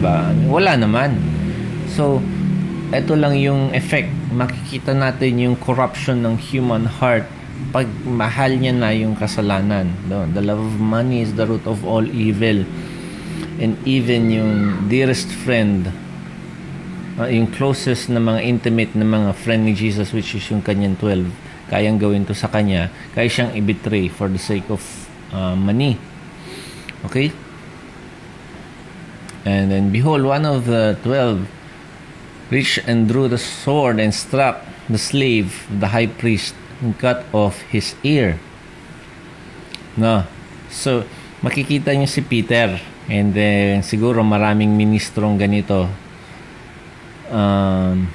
Diba? Wala naman. So, ito lang yung effect. Makikita natin yung corruption ng human heart pag mahal niya na yung kasalanan. The love of money is the root of all evil. And even yung dearest friend, uh, yung closest na mga intimate na mga friend ni Jesus which is yung kanyang 12 kayang gawin to sa kanya, kaya siyang i-betray for the sake of uh, money. Okay? And then behold, one of the twelve reached and drew the sword and struck the slave, the high priest, and cut off his ear. No. So, makikita niyo si Peter and then siguro maraming ministrong ganito. Um,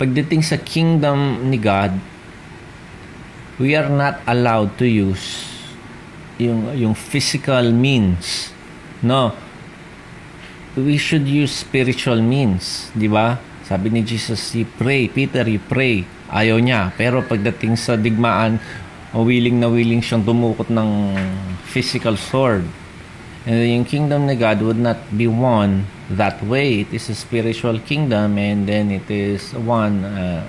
pagdating sa kingdom ni God, we are not allowed to use yung yung physical means. No. We should use spiritual means, di ba? Sabi ni Jesus, you pray. Peter, you pray. Ayaw niya. Pero pagdating sa digmaan, willing na willing siyang dumukot ng physical sword. And yung kingdom ni God would not be won that way. It is a spiritual kingdom and then it is won uh,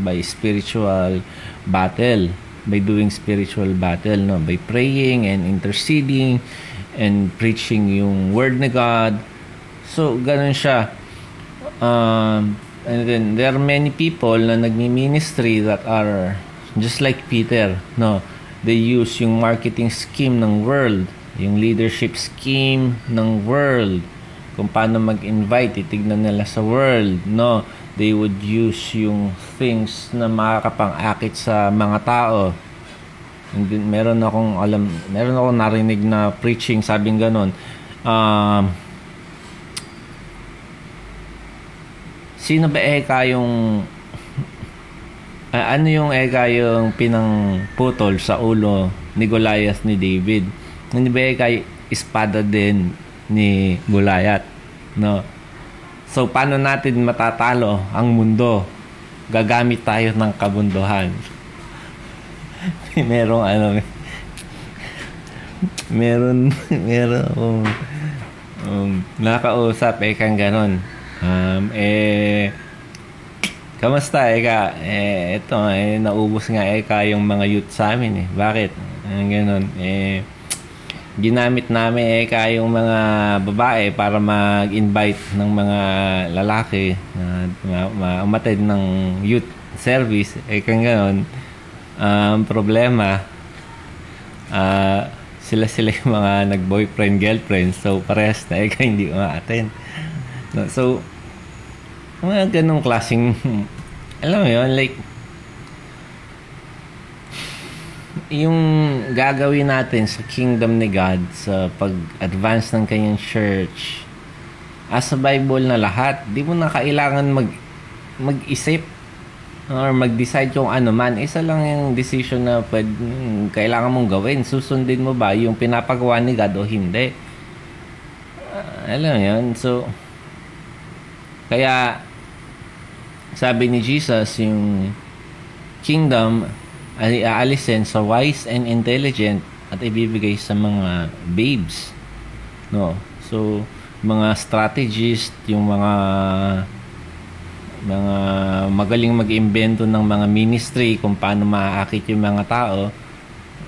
by spiritual battle by doing spiritual battle no? By praying and interceding and preaching yung word ni God. So ganun siya. Um, and then there are many people na nagmi-ministry that are just like Peter no? They use yung marketing scheme ng world yung leadership scheme ng world kung paano mag-invite titignan nila sa world no they would use yung things na makakapang-akit sa mga tao. And then, meron akong alam, meron akong narinig na preaching, sabing ganon. Um, sino ba eka yung uh, ano yung eka yung pinang putol sa ulo ni Goliath ni David? Ba eka espada din ni Goliath? No? So, paano natin matatalo ang mundo? Gagamit tayo ng kabunduhan. merong ano, meron, meron akong um, nakausap eh kang ganon. Um, eh, kamusta eh ka? Eh, ito, eh, naubos nga eh ka yung mga youth sa amin eh. Bakit? Ang ganon. Eh, ginamit namin eh kayong mga babae para mag-invite ng mga lalaki na uh, umatid ng youth service. Eh kung ganoon ang um, problema uh, sila sila yung mga nag-boyfriend girlfriend. So parehas na eh hindi uma-attend so mga ganong klaseng alam mo yun like yung gagawin natin sa kingdom ni God sa pag-advance ng kanyang church as sa Bible na lahat, di mo na kailangan mag mag-isip or mag-decide kung ano man. Isa lang yung decision na pwede, kailangan mong gawin. Susundin mo ba yung pinapagawa ni God o hindi? Uh, alam mo yun? So, kaya sabi ni Jesus, yung kingdom ay aalisin sa wise and intelligent at ibibigay sa mga babes. No. So, mga strategist, yung mga mga magaling mag-imbento ng mga ministry kung paano maaakit yung mga tao,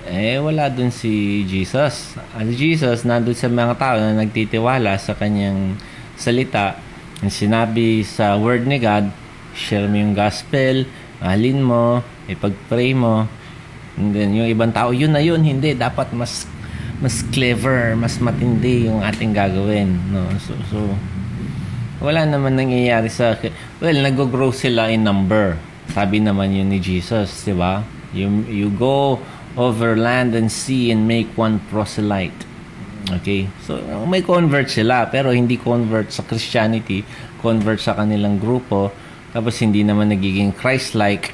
eh wala dun si Jesus. At Jesus nandun sa mga tao na nagtitiwala sa kanyang salita. Ang sinabi sa word ni God, share mo yung gospel, mahalin mo, ipag-pray mo. And then, yung ibang tao, yun na yun, hindi. Dapat mas mas clever, mas matindi yung ating gagawin. No? So, so wala naman nangyayari sa... Well, nag-grow sila in number. Sabi naman yun ni Jesus, di ba? You, you go over land and sea and make one proselyte. Okay? So, may convert sila, pero hindi convert sa Christianity, convert sa kanilang grupo, tapos hindi naman nagiging Christ-like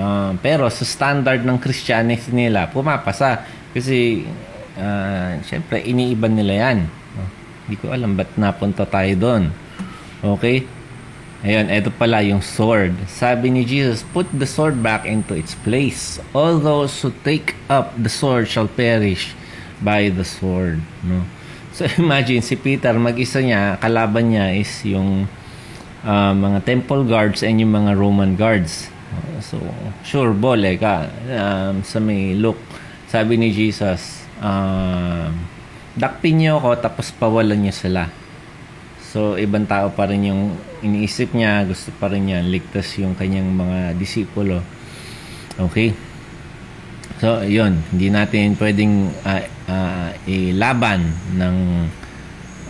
Uh, pero sa standard ng Christianity nila, pumapasa. Kasi, uh, syempre, iniiban nila yan. Uh, hindi ko alam ba't napunta tayo doon. Okay? Ayun, ito pala yung sword. Sabi ni Jesus, put the sword back into its place. All those who take up the sword shall perish by the sword. No? So imagine si Peter, mag-isa niya, kalaban niya is yung uh, mga temple guards and yung mga Roman guards. So, sure, bole ka. Um, sa may look, sabi ni Jesus, um, dakpin niyo ako tapos pawalan niyo sila. So, ibang tao pa rin yung iniisip niya, gusto pa rin niya ligtas yung kanyang mga disipulo. Okay? So, yun. Hindi natin pwedeng uh, uh, ilaban ng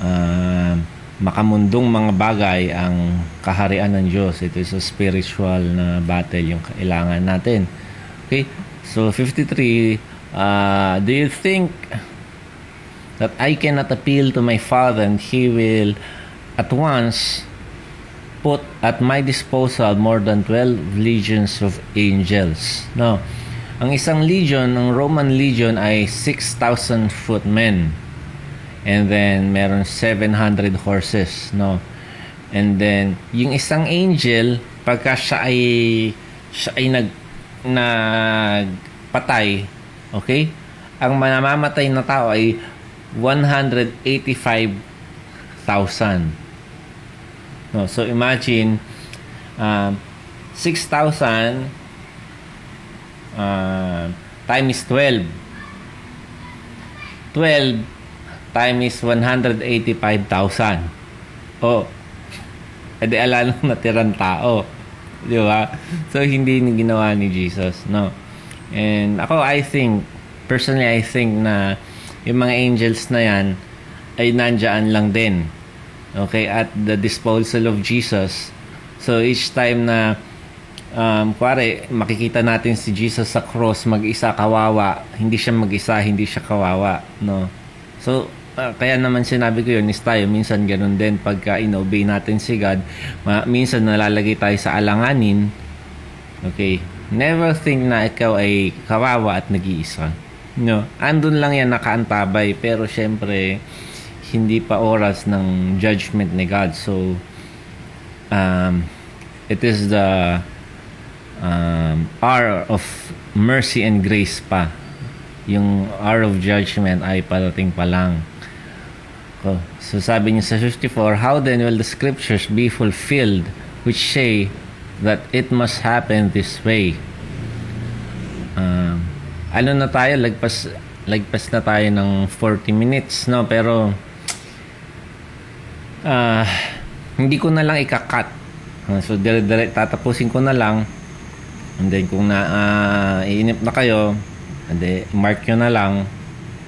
uh, makamundong mga bagay ang kaharian ng Diyos. Ito is a spiritual na battle yung kailangan natin. Okay? So 53, uh, do you think that I cannot appeal to my Father and He will at once put at my disposal more than 12 legions of angels. No. Ang isang legion, ng Roman legion ay 6,000 footmen. And then meron 700 horses, no. And then yung isang angel pagka siya ay siya ay nag nagpatay, okay? Ang mamamatay na tao ay 185,000. No, so imagine uh, 6,000 uh, times 12. 12 times 185,000. Oh, edi ala nang natirang tao. Di ba? So, hindi ginawa ni Jesus. No. And ako, I think, personally, I think na yung mga angels na yan ay nandyan lang din okay, at the disposal of Jesus. So each time na um, kuwari, makikita natin si Jesus sa cross, mag-isa kawawa, hindi siya mag-isa, hindi siya kawawa, no? So, uh, kaya naman sinabi ko yun is tayo, minsan ganun din pagka inobey natin si God, ma- minsan nalalagay tayo sa alanganin, okay? Never think na ikaw ay kawawa at nag-iisa. No, andun lang yan nakaantabay, pero syempre, hindi pa oras ng judgment ni God. So, um, it is the um, hour of mercy and grace pa. Yung hour of judgment ay parating pa lang. Oh, so sabi niya sa 54, How then will the scriptures be fulfilled which say that it must happen this way? Um, ano na tayo, lagpas, lagpas na tayo ng 40 minutes, no? Pero uh, hindi ko na lang ikakat. Uh, so, dire, dire, tatapusin ko na lang. And then, kung na, uh, iinip na kayo, hindi, mark nyo na lang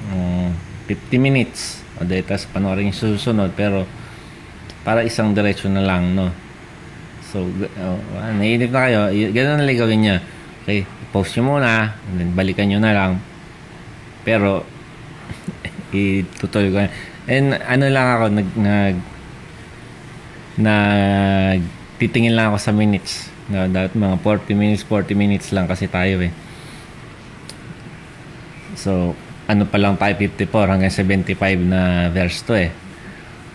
um, 50 minutes. O di, tapos panoorin yung susunod. Pero, para isang diretso na lang, no? So, uh, uh, naiinip na kayo, ganoon na lang gawin niya. Okay, post nyo muna, then balikan nyo na lang. Pero, itutuloy ko. And ano lang ako, nag, nag na titingin lang ako sa minutes. No, dapat mga 40 minutes, 40 minutes lang kasi tayo eh. So, ano pa lang tayo 54 hanggang 75 na verse to eh.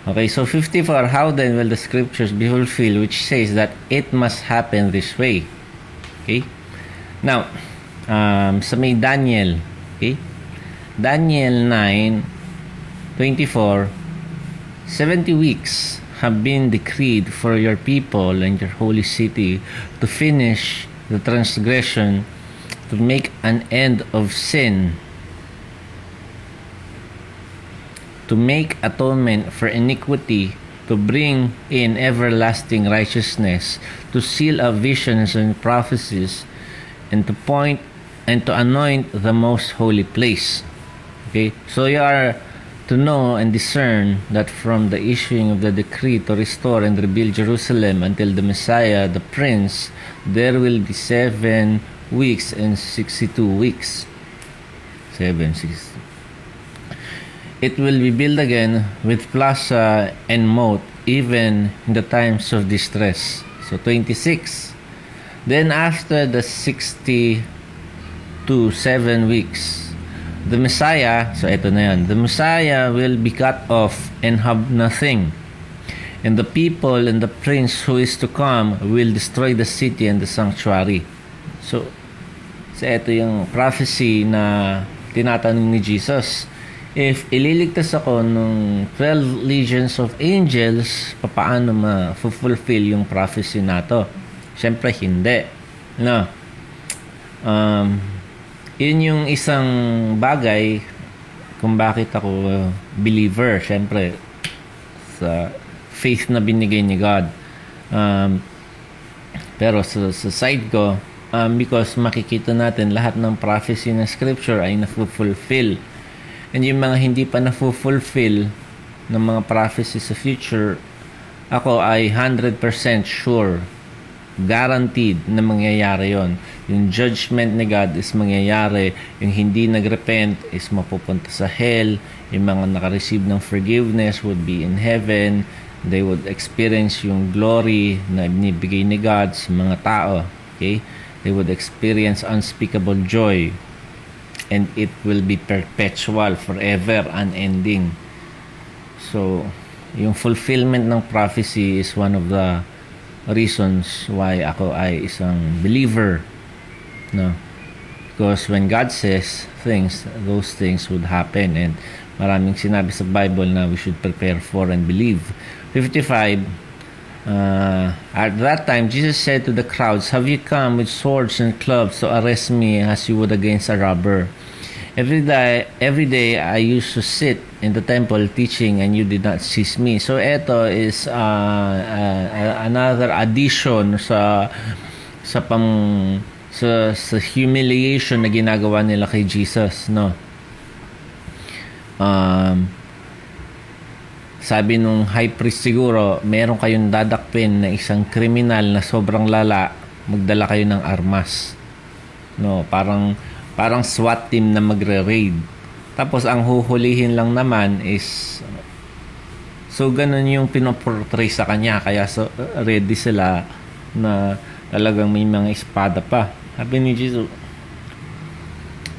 Okay, so 54, how then will the scriptures be fulfilled which says that it must happen this way? Okay? Now, um, sa may Daniel, okay? Daniel 9, 24, 70 weeks have been decreed for your people and your holy city to finish the transgression, to make an end of sin, to make atonement for iniquity, to bring in everlasting righteousness, to seal up visions and prophecies, and to point and to anoint the most holy place. Okay, so you are to know and discern that from the issuing of the decree to restore and rebuild Jerusalem until the Messiah, the Prince, there will be seven weeks and 62 weeks. Seven, six. It will be built again with plaza and moat, even in the times of distress. So 26. Then after the 60 to 7 weeks, the Messiah, so ito na yan, the Messiah will be cut off and have nothing. And the people and the prince who is to come will destroy the city and the sanctuary. So, so ito yung prophecy na tinatanong ni Jesus. If ililigtas ako ng 12 legions of angels, paano ma-fulfill yung prophecy na to? Siyempre, hindi. No. Um, yun yung isang bagay kung bakit ako believer, syempre, sa faith na binigay ni God. Um, pero sa, sa side ko, um, because makikita natin lahat ng prophecy ng scripture ay na-fulfill. And yung mga hindi pa na-fulfill, ng mga prophecies sa future, ako ay 100% sure, guaranteed na mangyayari yon. Yung judgment ni God is mangyayari. Yung hindi nagrepent is mapupunta sa hell. Yung mga nakareceive ng forgiveness would be in heaven. They would experience yung glory na binibigay ni God sa mga tao. Okay? They would experience unspeakable joy. And it will be perpetual, forever, unending. So, yung fulfillment ng prophecy is one of the reasons why ako ay isang believer no? Because when God says things those things would happen. And maraming sinabi sa Bible na we should prepare for and believe. 55 uh, at that time Jesus said to the crowds have you come with swords and clubs to arrest me as you would against a robber Every day, every day I used to sit in the temple teaching and you did not seize me. So ito is uh, uh, another addition sa sa pang sa, sa humiliation na ginagawa nila kay Jesus, no? Um, sabi nung high priest siguro, meron kayong dadakpin na isang kriminal na sobrang lala, magdala kayo ng armas. No, parang parang SWAT team na magre-raid. Tapos ang huhulihin lang naman is so ganun yung pinoportray sa kanya kaya so, ready sila na talagang may mga espada pa. Sabi ni Jesus,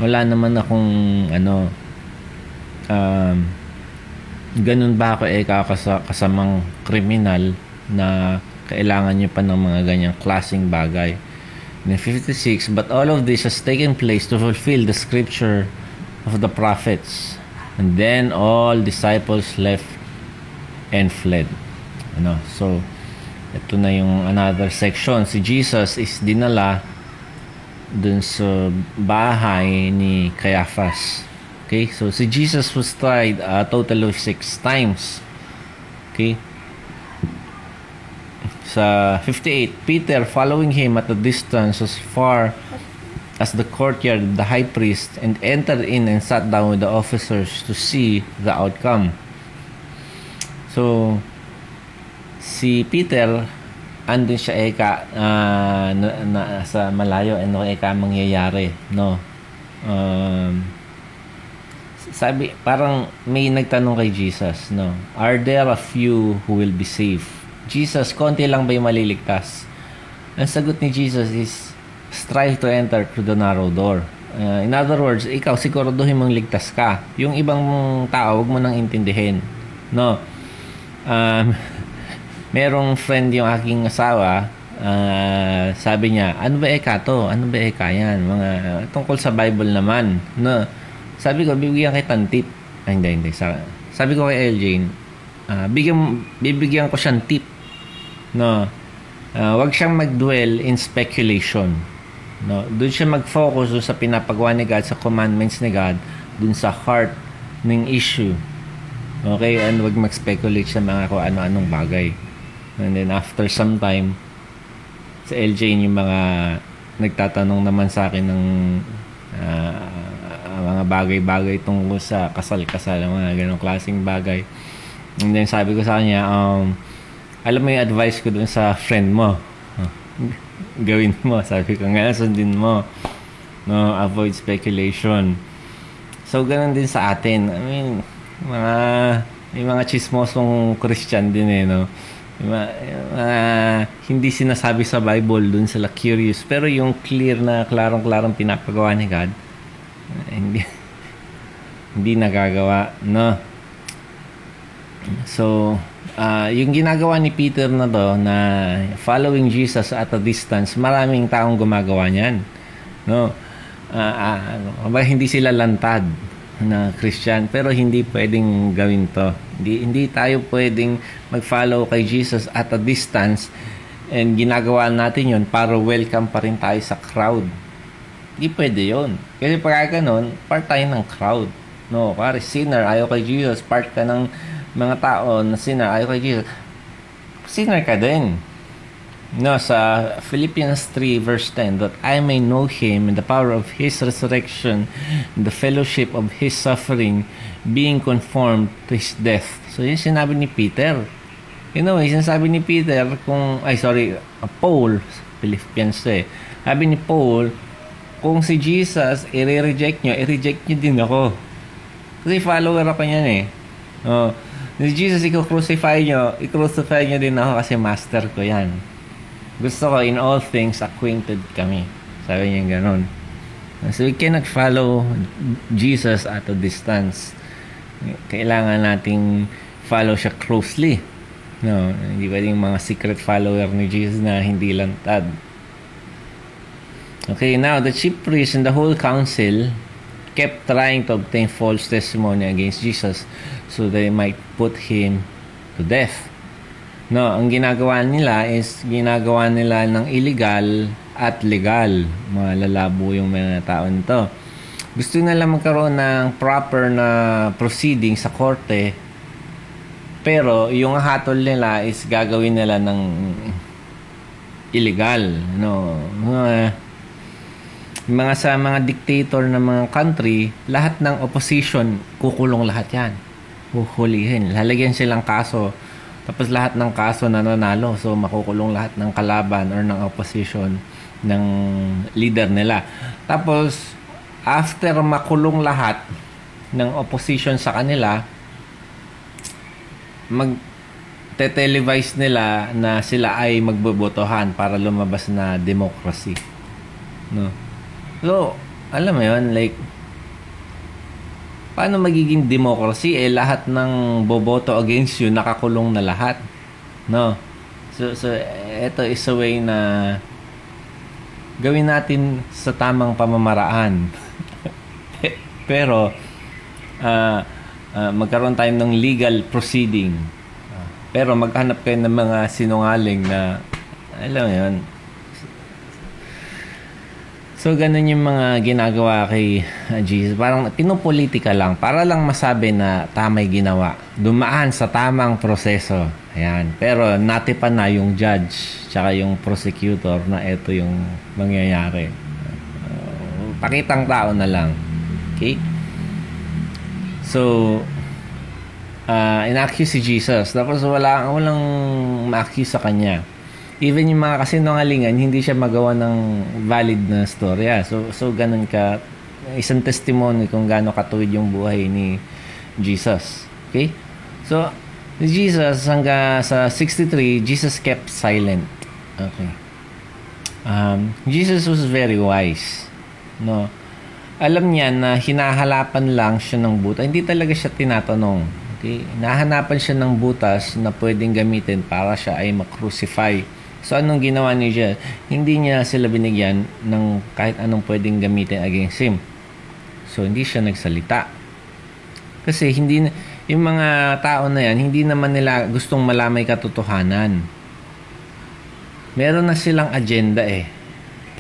wala naman akong ano um, ganun ba ako eh kakasa, kasamang kriminal na kailangan niyo pa ng mga ganyang klasing bagay in 56, but all of this has taken place to fulfill the scripture of the prophets. And then all disciples left and fled. Ano? So, ito na yung another section. Si Jesus is dinala dun sa bahay ni Caiaphas. Okay? So, si Jesus was tried a total of six times. Okay? Sa 58, Peter following him at a distance as far as the courtyard of the high priest and entered in and sat down with the officers to see the outcome. So, si Peter, andun siya eka uh, na, na, sa malayo ano eka mangyayari no um, sabi parang may nagtanong kay Jesus no are there a few who will be saved Jesus, konti lang ba yung maliligtas? Ang sagot ni Jesus is, strive to enter through the narrow door. Uh, in other words, ikaw siguraduhin mong ligtas ka. Yung ibang tao, wag mo nang intindihin. No? Um, merong friend yung aking asawa, uh, sabi niya, ano ba eka to? Ano ba eka yan? Mga, tungkol sa Bible naman. No? Sabi ko, bibigyan kitang tip. Ay, hindi, hindi. Sabi ko kay Eljane, uh, bigyan, bibigyan ko siyang tip no uh, wag siyang magdwell in speculation. No doon siya mag-focus sa pinapagawa ni God sa commandments ni God doon sa heart ng issue. Okay and wag mag-speculate sa mga kung ano-anong bagay. And then after some time sa LJ yung mga nagtatanong naman sa akin ng uh, mga bagay-bagay tungkol sa kasal-kasal mga ganong klaseng bagay and then sabi ko sa kanya um, alam mo yung advice ko dun sa friend mo. Gawin mo. Sabi ko nga, sundin mo. No, avoid speculation. So, ganun din sa atin. I mean, mga, may mga chismosong Christian din eh, no? Mga, mga hindi sinasabi sa Bible dun sila curious. Pero yung clear na, klarong-klarong pinapagawa ni God, hindi, hindi nagagawa, no? So, uh, yung ginagawa ni Peter na to na following Jesus at a distance, maraming taong gumagawa niyan. No? Uh, uh, hindi sila lantad na Christian pero hindi pwedeng gawin to. Hindi hindi tayo pwedeng mag-follow kay Jesus at a distance and ginagawa natin 'yon para welcome pa rin tayo sa crowd. Hindi pwede 'yon. Kasi pag ganun, part tayo ng crowd. No, pare sinner, ayaw kay Jesus, part ka ng mga tao na sinner ayaw kay Jesus, sinner ka din. No, sa Philippians 3 verse 10, that I may know Him in the power of His resurrection, in the fellowship of His suffering, being conformed to His death. So, yun sinabi ni Peter. You know, yung sinasabi ni Peter kung, ay sorry, uh, Paul, Philippians eh. Sabi ni Paul, kung si Jesus i-reject nyo, i-reject nyo din ako. Kasi follower ako niyan eh. Oh, si Jesus i-crucify nyo, i-crucify nyo din ako kasi master ko yan. Gusto ko, in all things, acquainted kami. Sabi niya ganun. So, we cannot follow Jesus at a distance. Kailangan nating follow siya closely. No, hindi pwedeng mga secret follower ni Jesus na hindi lantad. Okay, now the chief priest and the whole council kept trying to obtain false testimony against Jesus so they might put him to death. No, ang ginagawa nila is ginagawa nila ng illegal at legal. Malalabo yung mga tao nito. Gusto nila magkaroon ng proper na proceeding sa korte. Pero yung hatol nila is gagawin nila ng illegal. No, mga, mga sa mga dictator ng mga country, lahat ng opposition kukulong lahat 'yan. Huhulihin. Lalagyan silang kaso tapos lahat ng kaso na nanalo. So makukulong lahat ng kalaban or ng opposition ng leader nila. Tapos after makulong lahat ng opposition sa kanila, mag televise nila na sila ay magbobotohan para lumabas na democracy. No. So, alam mo 'yon, like paano magiging democracy? Eh lahat ng boboto against you nakakulong na lahat no? So so ito is a way na gawin natin sa tamang pamamaraan. Pero uh, uh, magkaroon tayo ng legal proceeding. Pero maghanap kayo ng mga sinungaling na alam mo yun So, ganun yung mga ginagawa kay uh, Jesus. Parang pinupolitika lang para lang masabi na tamay ginawa. Dumaan sa tamang proseso. Ayan. Pero natipan na yung judge tsaka yung prosecutor na ito yung mangyayari. Uh, pakitang tao na lang. Okay? So, uh, inaccuse si Jesus. Tapos wala, walang ma-accuse sa kanya even yung mga kasinungalingan, hindi siya magawa ng valid na storya. So, so ganun ka, isang testimony kung gaano katuwid yung buhay ni Jesus. Okay? So, Jesus, hanggang sa 63, Jesus kept silent. Okay. Um, Jesus was very wise. No? Alam niya na hinahalapan lang siya ng butas. Hindi talaga siya tinatanong. Okay? Nahanapan siya ng butas na pwedeng gamitin para siya ay makrucify So anong ginawa ni Jesus? Hindi niya sila binigyan ng kahit anong pwedeng gamitin against him. So hindi siya nagsalita. Kasi hindi yung mga tao na yan, hindi naman nila gustong malamay katotohanan. Meron na silang agenda eh.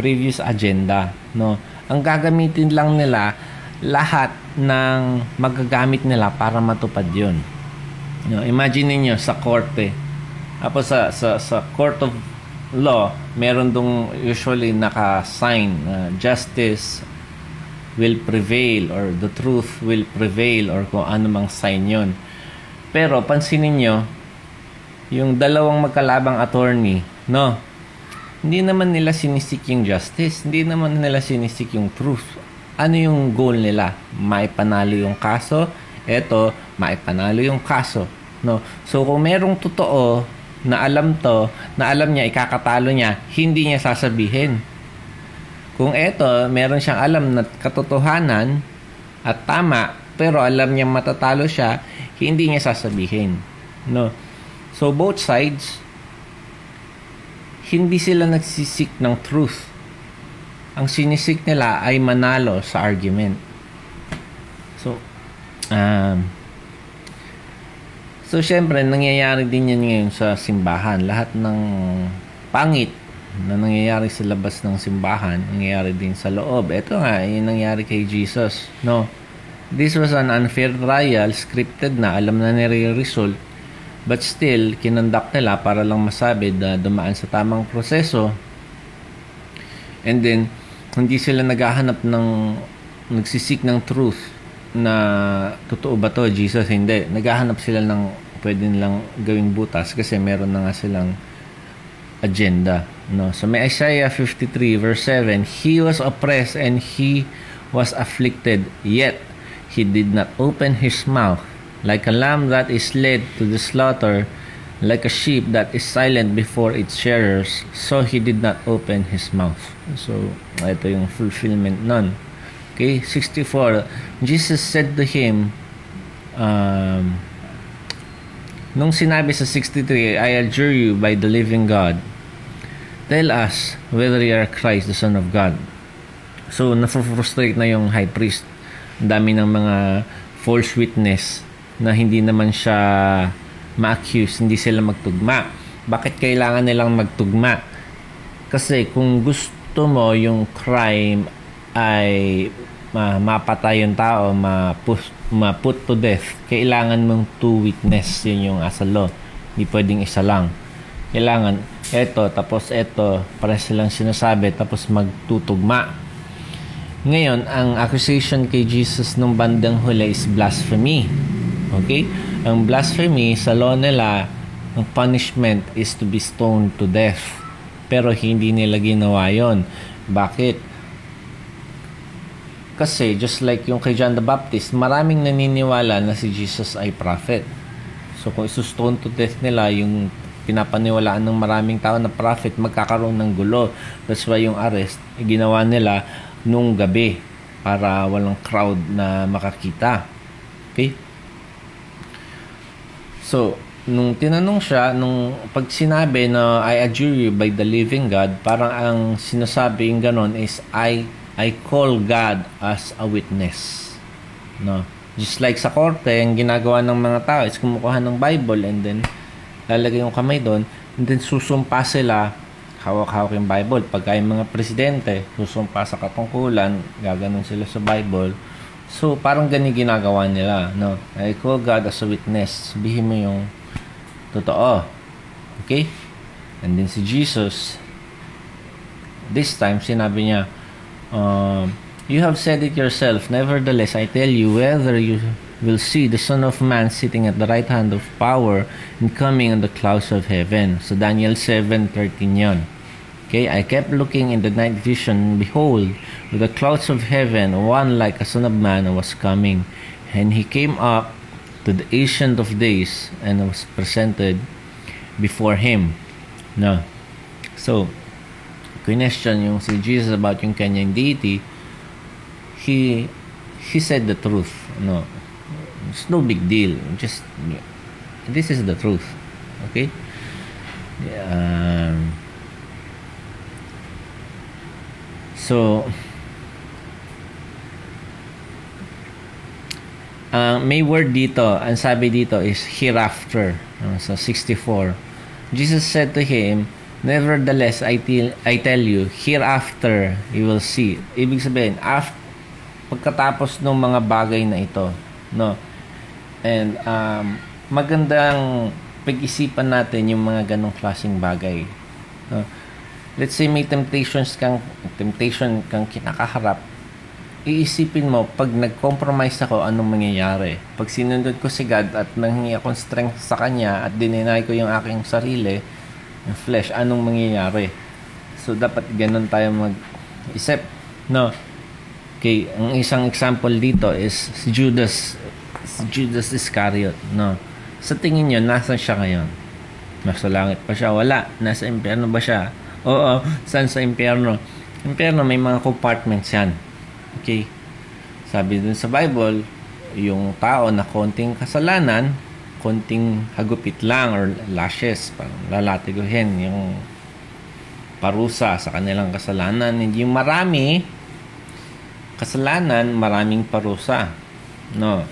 Previous agenda, no? Ang gagamitin lang nila lahat ng magagamit nila para matupad 'yon. No, imagine niyo sa korte, tapos sa, sa, sa court of law, meron dong usually naka-sign uh, justice will prevail or the truth will prevail or kung ano mang sign yon. Pero pansinin nyo, yung dalawang magkalabang attorney, no, hindi naman nila sinisik yung justice, hindi naman nila sinisik yung truth. Ano yung goal nila? Maipanalo yung kaso, eto, maipanalo yung kaso. No? So kung merong totoo na alam to, na alam niya ikakatalo niya, hindi niya sasabihin. Kung eto, meron siyang alam na katotohanan at tama, pero alam niya matatalo siya, hindi niya sasabihin. No. So both sides hindi sila nagsisik ng truth. Ang sinisik nila ay manalo sa argument. So um So, syempre, nangyayari din yan ngayon sa simbahan. Lahat ng pangit na nangyayari sa labas ng simbahan, nangyayari din sa loob. Ito nga, yung nangyari kay Jesus. No? This was an unfair trial, scripted na, alam na nire-result. But still, kinonduct nila para lang masabi na dumaan sa tamang proseso. And then, hindi sila naghahanap ng nagsisik ng truth na totoo ba to Jesus? Hindi. Naghahanap sila ng pwede nilang gawing butas kasi meron na nga silang agenda no? So may Isaiah 53 verse 7 he was oppressed and he was afflicted yet he did not open his mouth. Like a lamb that is led to the slaughter like a sheep that is silent before its shearers so he did not open his mouth. So ito yung fulfillment nun Okay, 64. Jesus said to him, um, nung sinabi sa 63, I adjure you by the living God, tell us whether you are Christ, the Son of God. So, na-frustrate na yung high priest. Ang dami ng mga false witness na hindi naman siya ma-accuse, hindi sila magtugma. Bakit kailangan nilang magtugma? Kasi kung gusto mo yung crime ay ma mapatay yung tao, ma-put, ma-put to death, kailangan mong two witness. Yun yung asa law. Hindi pwedeng isa lang. Kailangan eto, tapos eto, para silang sinasabi, tapos magtutugma. Ngayon, ang accusation kay Jesus nung bandang huli is blasphemy. Okay? Ang blasphemy, sa law nila, ang punishment is to be stoned to death. Pero hindi nila ginawa yon. Bakit? Kasi just like yung kay John the Baptist, maraming naniniwala na si Jesus ay prophet. So kung isustone to death nila yung pinapaniwalaan ng maraming tao na prophet, magkakaroon ng gulo. That's why yung arrest, ginawa nila nung gabi para walang crowd na makakita. Okay? So, nung tinanong siya, nung pag sinabi na I adjure you by the living God, parang ang sinasabi yung ganon is I I call God as a witness. No? Just like sa korte, ang ginagawa ng mga tao is kumukuha ng Bible and then lalagay yung kamay doon and then susumpa sila hawak-hawak yung Bible. Pagka yung mga presidente, susumpa sa katungkulan, gaganon sila sa Bible. So, parang ganyan ginagawa nila. No? I call God as a witness. Sabihin mo yung totoo. Okay? And then si Jesus, this time, sinabi niya, um, you have said it yourself. Nevertheless, I tell you, whether you will see the Son of Man sitting at the right hand of power and coming on the clouds of heaven. So Daniel 7:13 yon. Okay, I kept looking in the night vision, behold, with the clouds of heaven, one like a son of man was coming, and he came up to the ancient of days and was presented before him. No. So, question yung si Jesus about yung kanyang deity, he he said the truth. No, it's no big deal. Just this is the truth. Okay. Um, so uh, may word dito, ang sabi dito is hereafter. Uh, so 64. Jesus said to him, Nevertheless, I tell, I tell you, hereafter you will see. Ibig sabihin, after, pagkatapos ng mga bagay na ito, no? And um, magandang pag-isipan natin yung mga ganong klaseng bagay. No? Let's say may temptations kang temptation kang kinakaharap. Iisipin mo, pag nag-compromise ako, anong mangyayari? Pag sinunod ko si God at nanghingi akong strength sa Kanya at dininay ko yung aking sarili, yung flesh, anong mangyayari. So, dapat ganun tayo mag-isip. No? Okay, ang isang example dito is si Judas, si Judas Iscariot. No? Sa tingin nyo, nasa siya ngayon? Nasa langit pa siya? Wala. Nasa impyerno ba siya? Oo. Saan sa impyerno? Impyerno, may mga compartments yan. Okay? Sabi dun sa Bible, yung tao na konting kasalanan, konting hagupit lang or lashes, parang lalatiguhin yung parusa sa kanilang kasalanan. Hindi yung marami kasalanan, maraming parusa. No.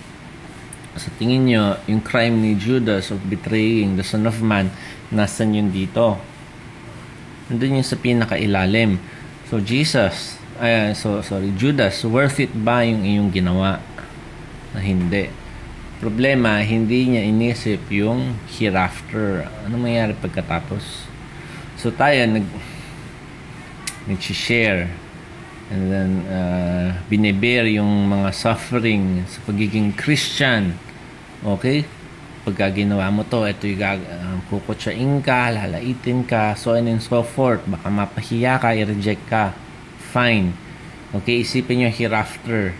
Sa tingin nyo, yung crime ni Judas of betraying the Son of Man, nasan yun dito? Nandun yung sa pinakailalim. So, Jesus, ay, so, sorry, Judas, worth it ba yung iyong ginawa? Na hindi. Problema, hindi niya inisip yung hereafter. Ano mangyayari pagkatapos? So tayo, nag, nag-share and then uh, binibear yung mga suffering sa pagiging Christian. Okay? Pagka ginawa mo to, ito yung uh, kukutsain ka, lalaitin ka, so on and so forth. Baka mapahiya ka, i-reject ka. Fine. Okay, isipin nyo hereafter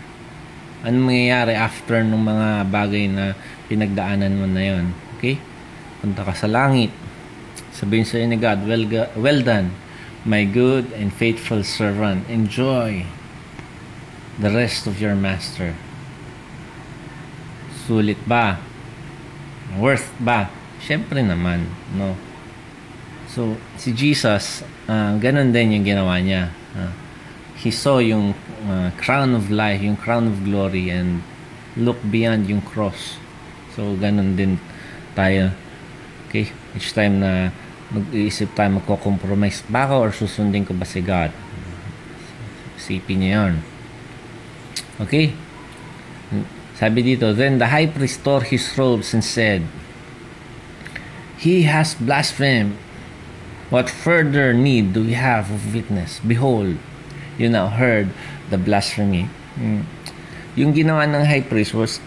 ano mangyayari after ng mga bagay na pinagdaanan mo na yon okay? Punta ka sa langit. Sabihin sa ni God well, well done my good and faithful servant. Enjoy the rest of your master. Sulit ba? Worth ba? Syempre naman no? So si Jesus uh, ganun din yung ginawa niya. Uh, he saw yung uh, crown of life, yung crown of glory and look beyond yung cross. So, ganun din tayo. Okay? Each time na mag-iisip tayo, magko-compromise ba ako or susundin ko ba si God? Isipin niyo yun. Okay? Sabi dito, Then the high priest tore his robes and said, He has blasphemed. What further need do we have of witness? Behold, you now heard the blasphemy. Mm. Yung ginawa ng high priest was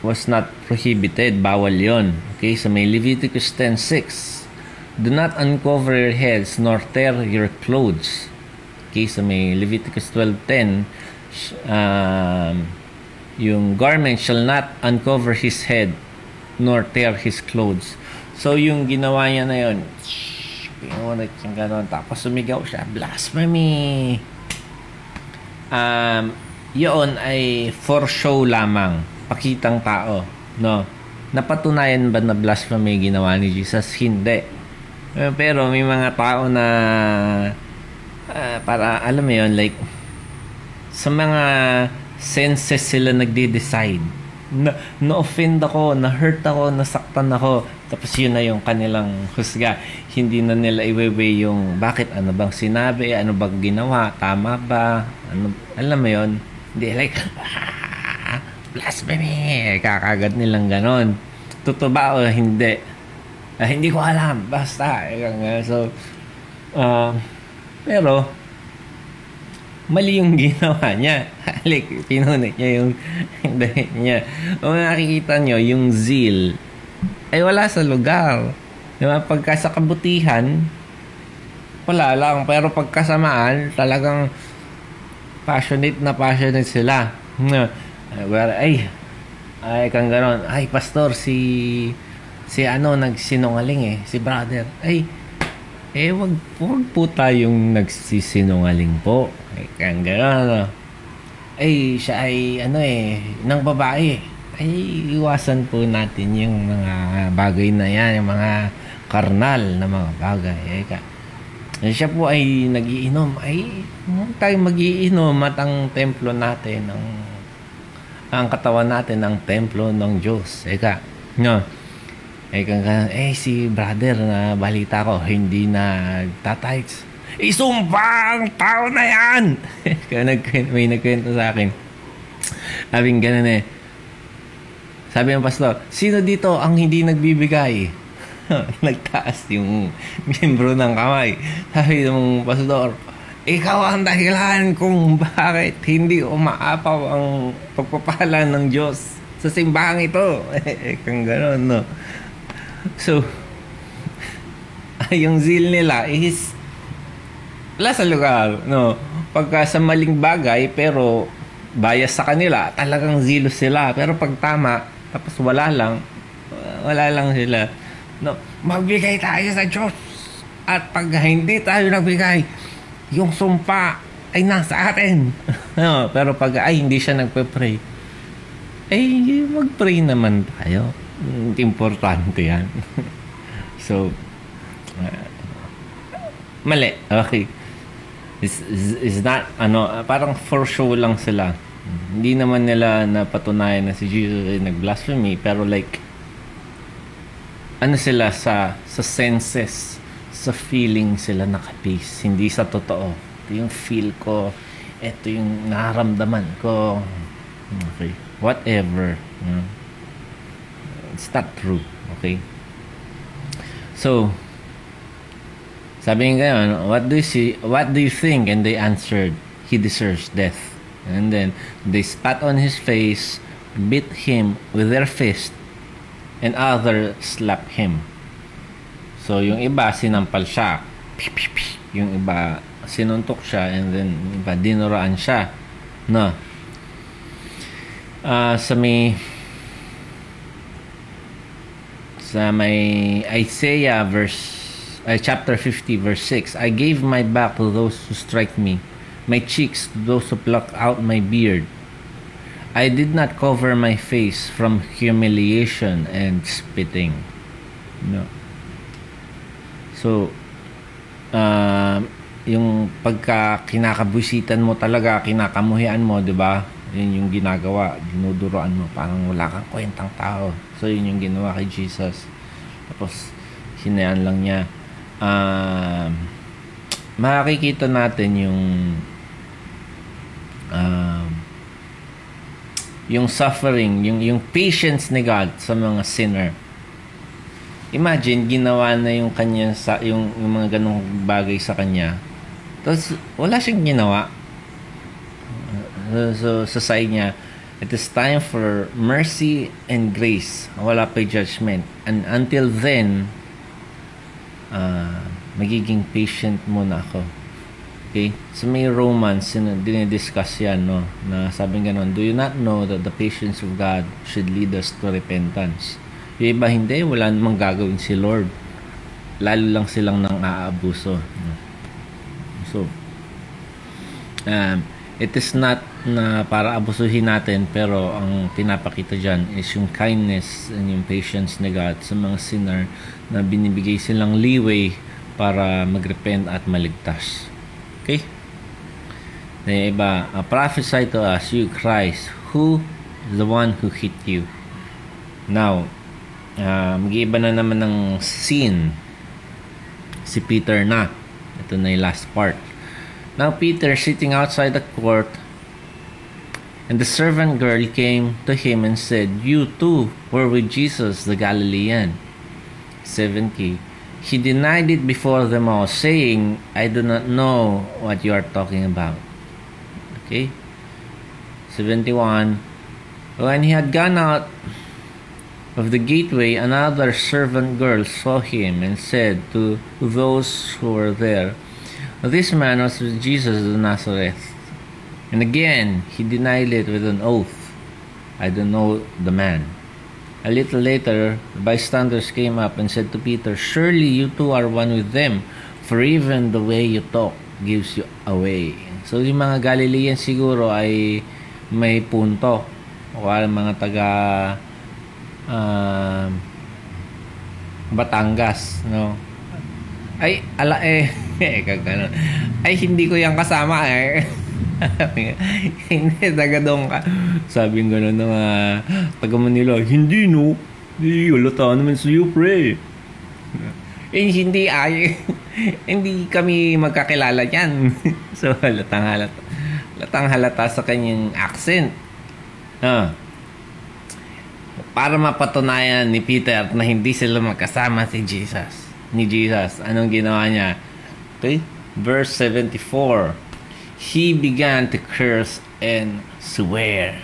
was not prohibited. Bawal yon. Okay, so may Leviticus 10.6. Do not uncover your heads nor tear your clothes. Okay, so may Leviticus 12.10 um, yung garment shall not uncover his head nor tear his clothes. So yung ginawa niya na yun, pinulit siyang gano'n, tapos sumigaw siya, blasphemy! Um, yun ay for show lamang, pakitang tao, no? Napatunayan ba na blasphemy ginawa ni Jesus? Hindi. Eh, pero may mga tao na uh, para alam mo yun, like sa mga senses sila nagde-decide. Na, na-offend ako, na-hurt ako, nasaktan ako. Tapos yun na yung kanilang husga. Hindi na nila iwewe yung bakit, ano bang sinabi, ano bang ginawa, tama ba, ano, alam mo yon Hindi like, ah, blasphemy, kakagad nilang ganon. Totoo ba o hindi? Ah, hindi ko alam, basta. So, uh, pero, mali yung ginawa niya. like, pinunit niya yung damit niya. Kung nakikita nyo, yung zeal, ay wala sa lugar. Diba? Pagka sa kabutihan, wala lang. Pero pagkasamaan, talagang passionate na passionate sila. Well, ay, ay kang ganon. Ay, pastor, si si ano nagsinungaling eh, si brother. Ay, eh wag, wag po tayong nagsisinungaling po. Ay, kang ganon. Ano. Ay, siya ay ano eh, ng babae ay iwasan po natin yung mga bagay na yan, yung mga karnal na mga bagay. Eh, ka, siya po ay nagiinom. Ay, huwag tayong magiinom at ang templo natin, ang, ang katawan natin, ang templo ng Diyos. Eka, no? Eka, eh, si brother na balita ko, hindi na tatights. Isumpa ang tao na yan! Kaya may nagkwento sa akin. Sabing ganun eh, sabi ng pastor, sino dito ang hindi nagbibigay? Nagtaas yung miyembro ng kamay. Sabi ng pastor, ikaw ang dahilan kung bakit hindi umaapaw ang pagpapala ng Diyos sa simbahang ito. Eh, kang gano'n, no? So, yung zeal nila is wala lugar, no? Pagka sa maling bagay, pero bias sa kanila, talagang zelo sila. Pero pag tama, tapos wala lang, wala lang sila. No, magbigay tayo sa Diyos. At pag hindi tayo nagbigay, yung sumpa ay nasa atin. no, pero pag ay hindi siya nagpe-pray, eh mag-pray naman tayo. Importante yan. so, uh, mali. Okay. Is, is, is not, ano, parang for show lang sila. Hindi naman nila napatunayan na si Jesus ay nag-blasphemy pero like ano sila sa sa senses sa feeling sila naka-base hindi sa totoo. Ito yung feel ko. Ito yung naramdaman ko. Okay. Whatever. It's not true. Okay? So, sabi nga what do you see, what do you think? And they answered, he deserves death. And then they spat on his face, beat him with their fist, and other slapped him. So yung iba sinampal siya. Yung iba sinuntok siya and then iba dinuraan siya. No. Uh, sa may sa may Isaiah verse uh, chapter 50 verse 6 I gave my back to those who strike me my cheeks to those who pluck out my beard. I did not cover my face from humiliation and spitting. No. So, uh, yung pagka kinakabusitan mo talaga, kinakamuhian mo, di ba? Yun yung ginagawa, dinuduroan mo, parang wala kang kwentang tao. So, yun yung ginawa kay Jesus. Tapos, hinayaan lang niya. Uh, makikita natin yung um, yung suffering, yung, yung patience ni God sa mga sinner. Imagine, ginawa na yung kanya sa, yung, yung mga ganong bagay sa kanya. Tapos, wala siyang ginawa. Uh, so, sa side niya, it is time for mercy and grace. Wala pa judgment. And until then, uh, magiging patient muna ako. Okay? So may Romans, dinidiscuss yan, no? Na sabi ganon, do you not know that the patience of God should lead us to repentance? Yung iba hindi, wala namang gagawin si Lord. Lalo lang silang nang aabuso. So, um, it is not na para abusuhin natin pero ang pinapakita dyan is yung kindness and yung patience ni God sa mga sinner na binibigay silang leeway para magrepent at maligtas. Okay? Na iba, uh, prophesy to us, you Christ, who the one who hit you. Now, uh, mag-iiba na naman ng scene si Peter na. Ito na yung last part. Now, Peter sitting outside the court And the servant girl came to him and said, You too were with Jesus the Galilean. 70. He denied it before them all, saying, I do not know what you are talking about. Okay? 71. When he had gone out of the gateway, another servant girl saw him and said to those who were there, This man was with Jesus of Nazareth. And again, he denied it with an oath. I don't know the man. A little later, the bystanders came up and said to Peter, Surely you two are one with them, for even the way you talk gives you away. So, yung mga Galilean siguro ay may punto. O mga taga uh, Batangas, no? Ay, ala eh, eh, kagano. Ay, hindi ko yan kasama eh. hindi, taga doon ka. Sabi ng gano'n ng uh, taga Manila, hindi no. Hindi, halata naman sa iyo, pre. Eh, hindi ay, hindi kami magkakilala yan. so, halatang halata. Halatang halata sa kanyang accent. Ah. Para mapatunayan ni Peter na hindi sila magkasama si Jesus. Ni Jesus. Anong ginawa niya? Okay? Verse 74 he began to curse and swear.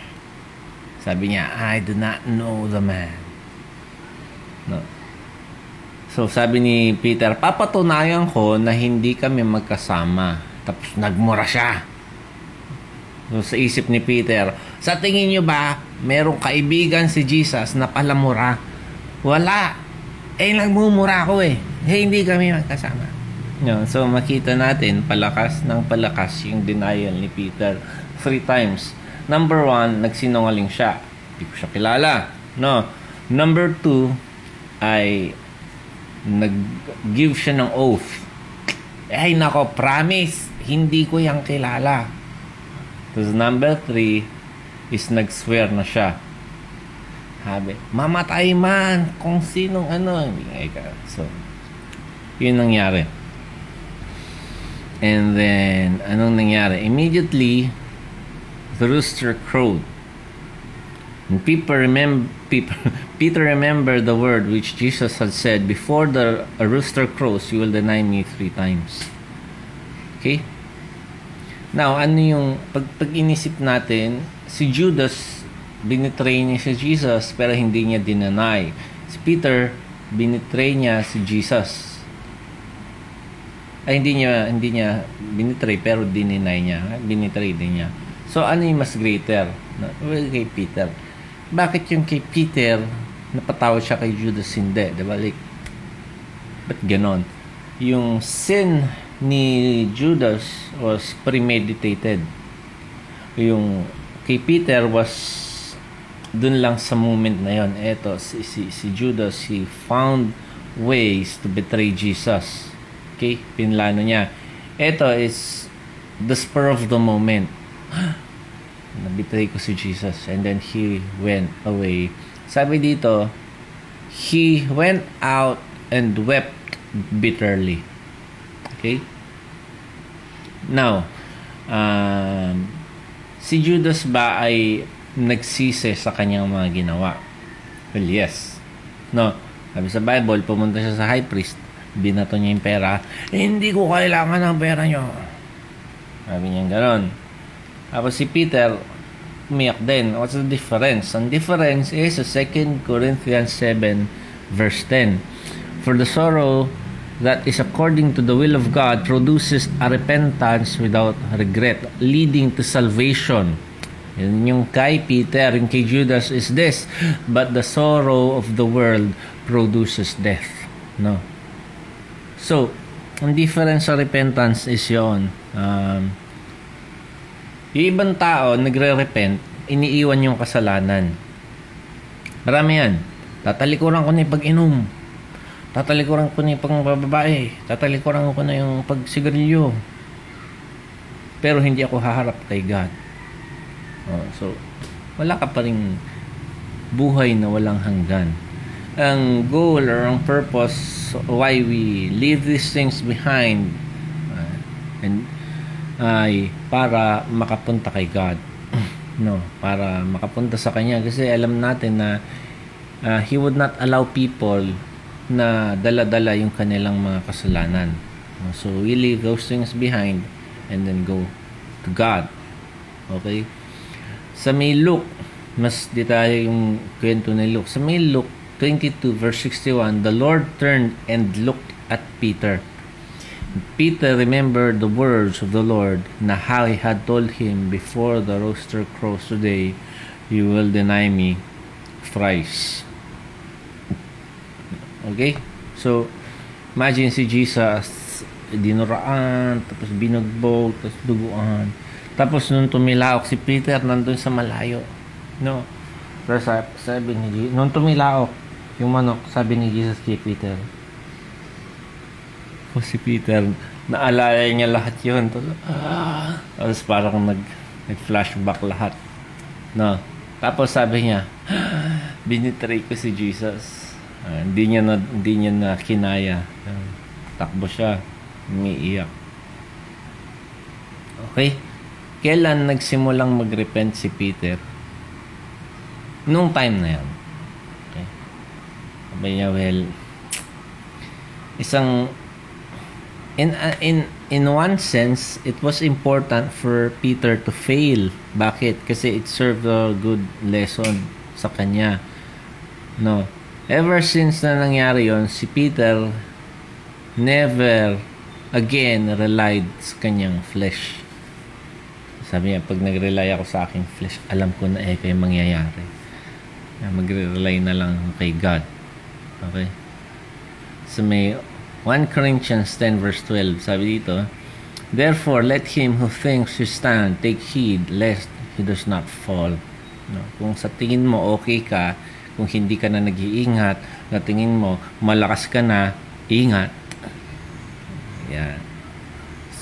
Sabi niya, I do not know the man. No. So sabi ni Peter, papatunayan ko na hindi kami magkasama. Tapos nagmura siya. So sa isip ni Peter, sa tingin niyo ba, merong kaibigan si Jesus na palamura? Wala. Eh, nagmumura ko eh. Eh, hindi kami magkasama. No, so makita natin palakas ng palakas yung denial ni Peter three times. Number one, nagsinungaling siya. Hindi ko siya kilala. No. Number two, ay nag-give siya ng oath. Ay nako, promise, hindi ko yang kilala. Tapos number three is nag-swear na siya. Sabi, mamatay man kung sinong ano. So, yun nangyari. And then, anong nangyari? Immediately, the rooster crowed. And Peter, remem- Peter, Peter remembered the word which Jesus had said, Before the a rooster crows, you will deny me three times. Okay? Now, ano yung, pag, pag inisip natin, si Judas, binitray niya si Jesus, pero hindi niya dinanay. Si Peter, binitray niya si Jesus. Ay, hindi niya, hindi niya binitray, pero dininay niya. Binitray din niya. So, ano yung mas greater? Well, kay Peter. Bakit yung kay Peter, napatawad siya kay Judas hindi? Diba? Like, ba't ganon? Yung sin ni Judas was premeditated. Yung kay Peter was dun lang sa moment na yon. Eto, si, si, si Judas, he found ways to betray Jesus. Okay? Pinlano niya. Ito is the spur of the moment. Nabitray ko si Jesus. And then he went away. Sabi dito, he went out and wept bitterly. Okay? Now, um, si Judas ba ay nagsisi sa kanyang mga ginawa? Well, yes. No. Sabi sa Bible, pumunta siya sa high priest binato niya yung pera, eh, hindi ko kailangan ng pera nyo. Sabi niya gano'n. Tapos si Peter, umiyak din. What's the difference? Ang difference is sa 2 Corinthians 7 verse 10. For the sorrow that is according to the will of God produces a repentance without regret, leading to salvation. Yun yung kay Peter, yung kay Judas is this, but the sorrow of the world produces death. No. So, ang difference sa repentance is yon. Um, yung ibang tao, nagre-repent, iniiwan yung kasalanan. Marami yan. Tatalikuran ko na yung pag-inom. Tatalikuran ko na yung pangbabae. Tatalikuran ko na yung pagsigarilyo. Pero hindi ako haharap kay God. Oh, so, wala ka pa rin buhay na walang hanggan. Ang goal or ang purpose why we leave these things behind uh, and ay para makapunta kay God. No para makapunta sa kanya. Kasi alam natin na uh, he would not allow people na dala-dala yung kanilang mga kasalanan. So we leave those things behind and then go to God. Okay? Sa may Luke mas di yung kwento ni Luke. Sa may Luke 22 verse 61, the Lord turned and looked at Peter. Peter remembered the words of the Lord na how he had told him before the rooster crows today, you will deny me thrice. Okay? So, imagine si Jesus, dinuraan, tapos binugbog, tapos duguan. Tapos nung tumilaok si Peter, nandun sa malayo. No? Pero sabi ni Jesus, nung tumilaok, yung manok, sabi ni Jesus kay Peter. O si Peter, naalala niya lahat yun. Tapos, ah, parang nag, nag-flashback lahat. No. Tapos sabi niya, ah, binitray ko si Jesus. Uh, hindi niya na hindi niya na kinaya. Uh, takbo siya, umiiyak. Okay? Kailan nagsimulang magrepent si Peter? Nung time na yan. Well, isang in uh, in in one sense it was important for Peter to fail. Bakit? Kasi it served a good lesson sa kanya. No. Ever since na nangyari yon si Peter never again relied sa kanyang flesh. Sabi niya pag nag-rely ako sa aking flesh alam ko na eh kaya mangyayari. Magre-rely na lang kay God Okay? So may 1 Corinthians 10 verse 12, sabi dito, Therefore, let him who thinks he stand take heed lest he does not fall. No? Kung sa tingin mo okay ka, kung hindi ka na nag-iingat, na tingin mo malakas ka na, ingat. Yeah.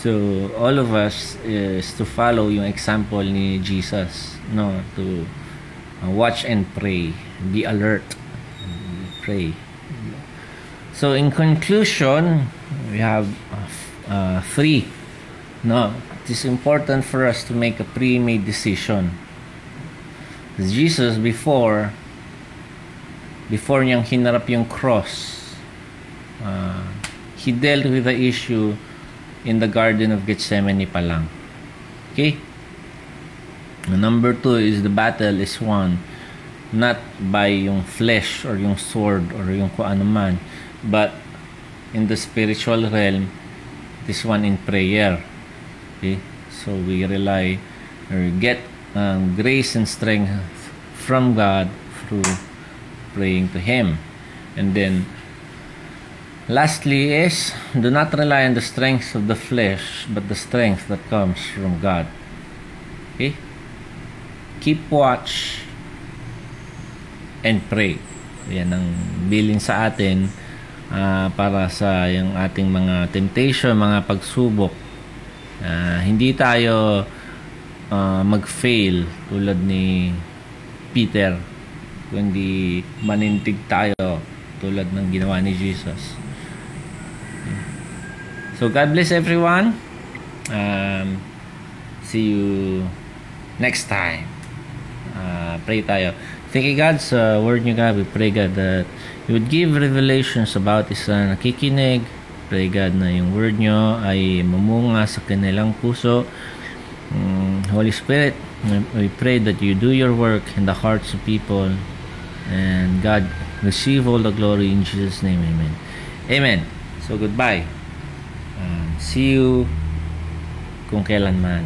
So, all of us is to follow yung example ni Jesus, no, to uh, watch and pray, be alert, pray. So in conclusion, we have uh, three. No, it is important for us to make a pre-made decision. Jesus before before niyang hinarap yung cross, uh, he dealt with the issue in the Garden of Gethsemane pa lang. Okay? Number two is the battle is won not by yung flesh or yung sword or yung kung ano man, but in the spiritual realm, this one in prayer. Okay? So we rely or get um, grace and strength from God through praying to Him. And then, lastly is, do not rely on the strength of the flesh, but the strength that comes from God. Okay? Keep watch and pray. Yan ang bilin sa atin uh, para sa yung ating mga temptation, mga pagsubok. Uh, hindi tayo uh, mag-fail tulad ni Peter kundi manintig tayo tulad ng ginawa ni Jesus. So God bless everyone. Um, see you next time. Uh, pray tayo. Thank you God sa word niyo God. We pray God that you would give revelations about isa nakikinig. Pray God na yung word niyo ay mamunga sa kanilang puso. Um, Holy Spirit, we pray that you do your work in the hearts of people and God receive all the glory in Jesus name amen amen so goodbye um, see you kung kailan man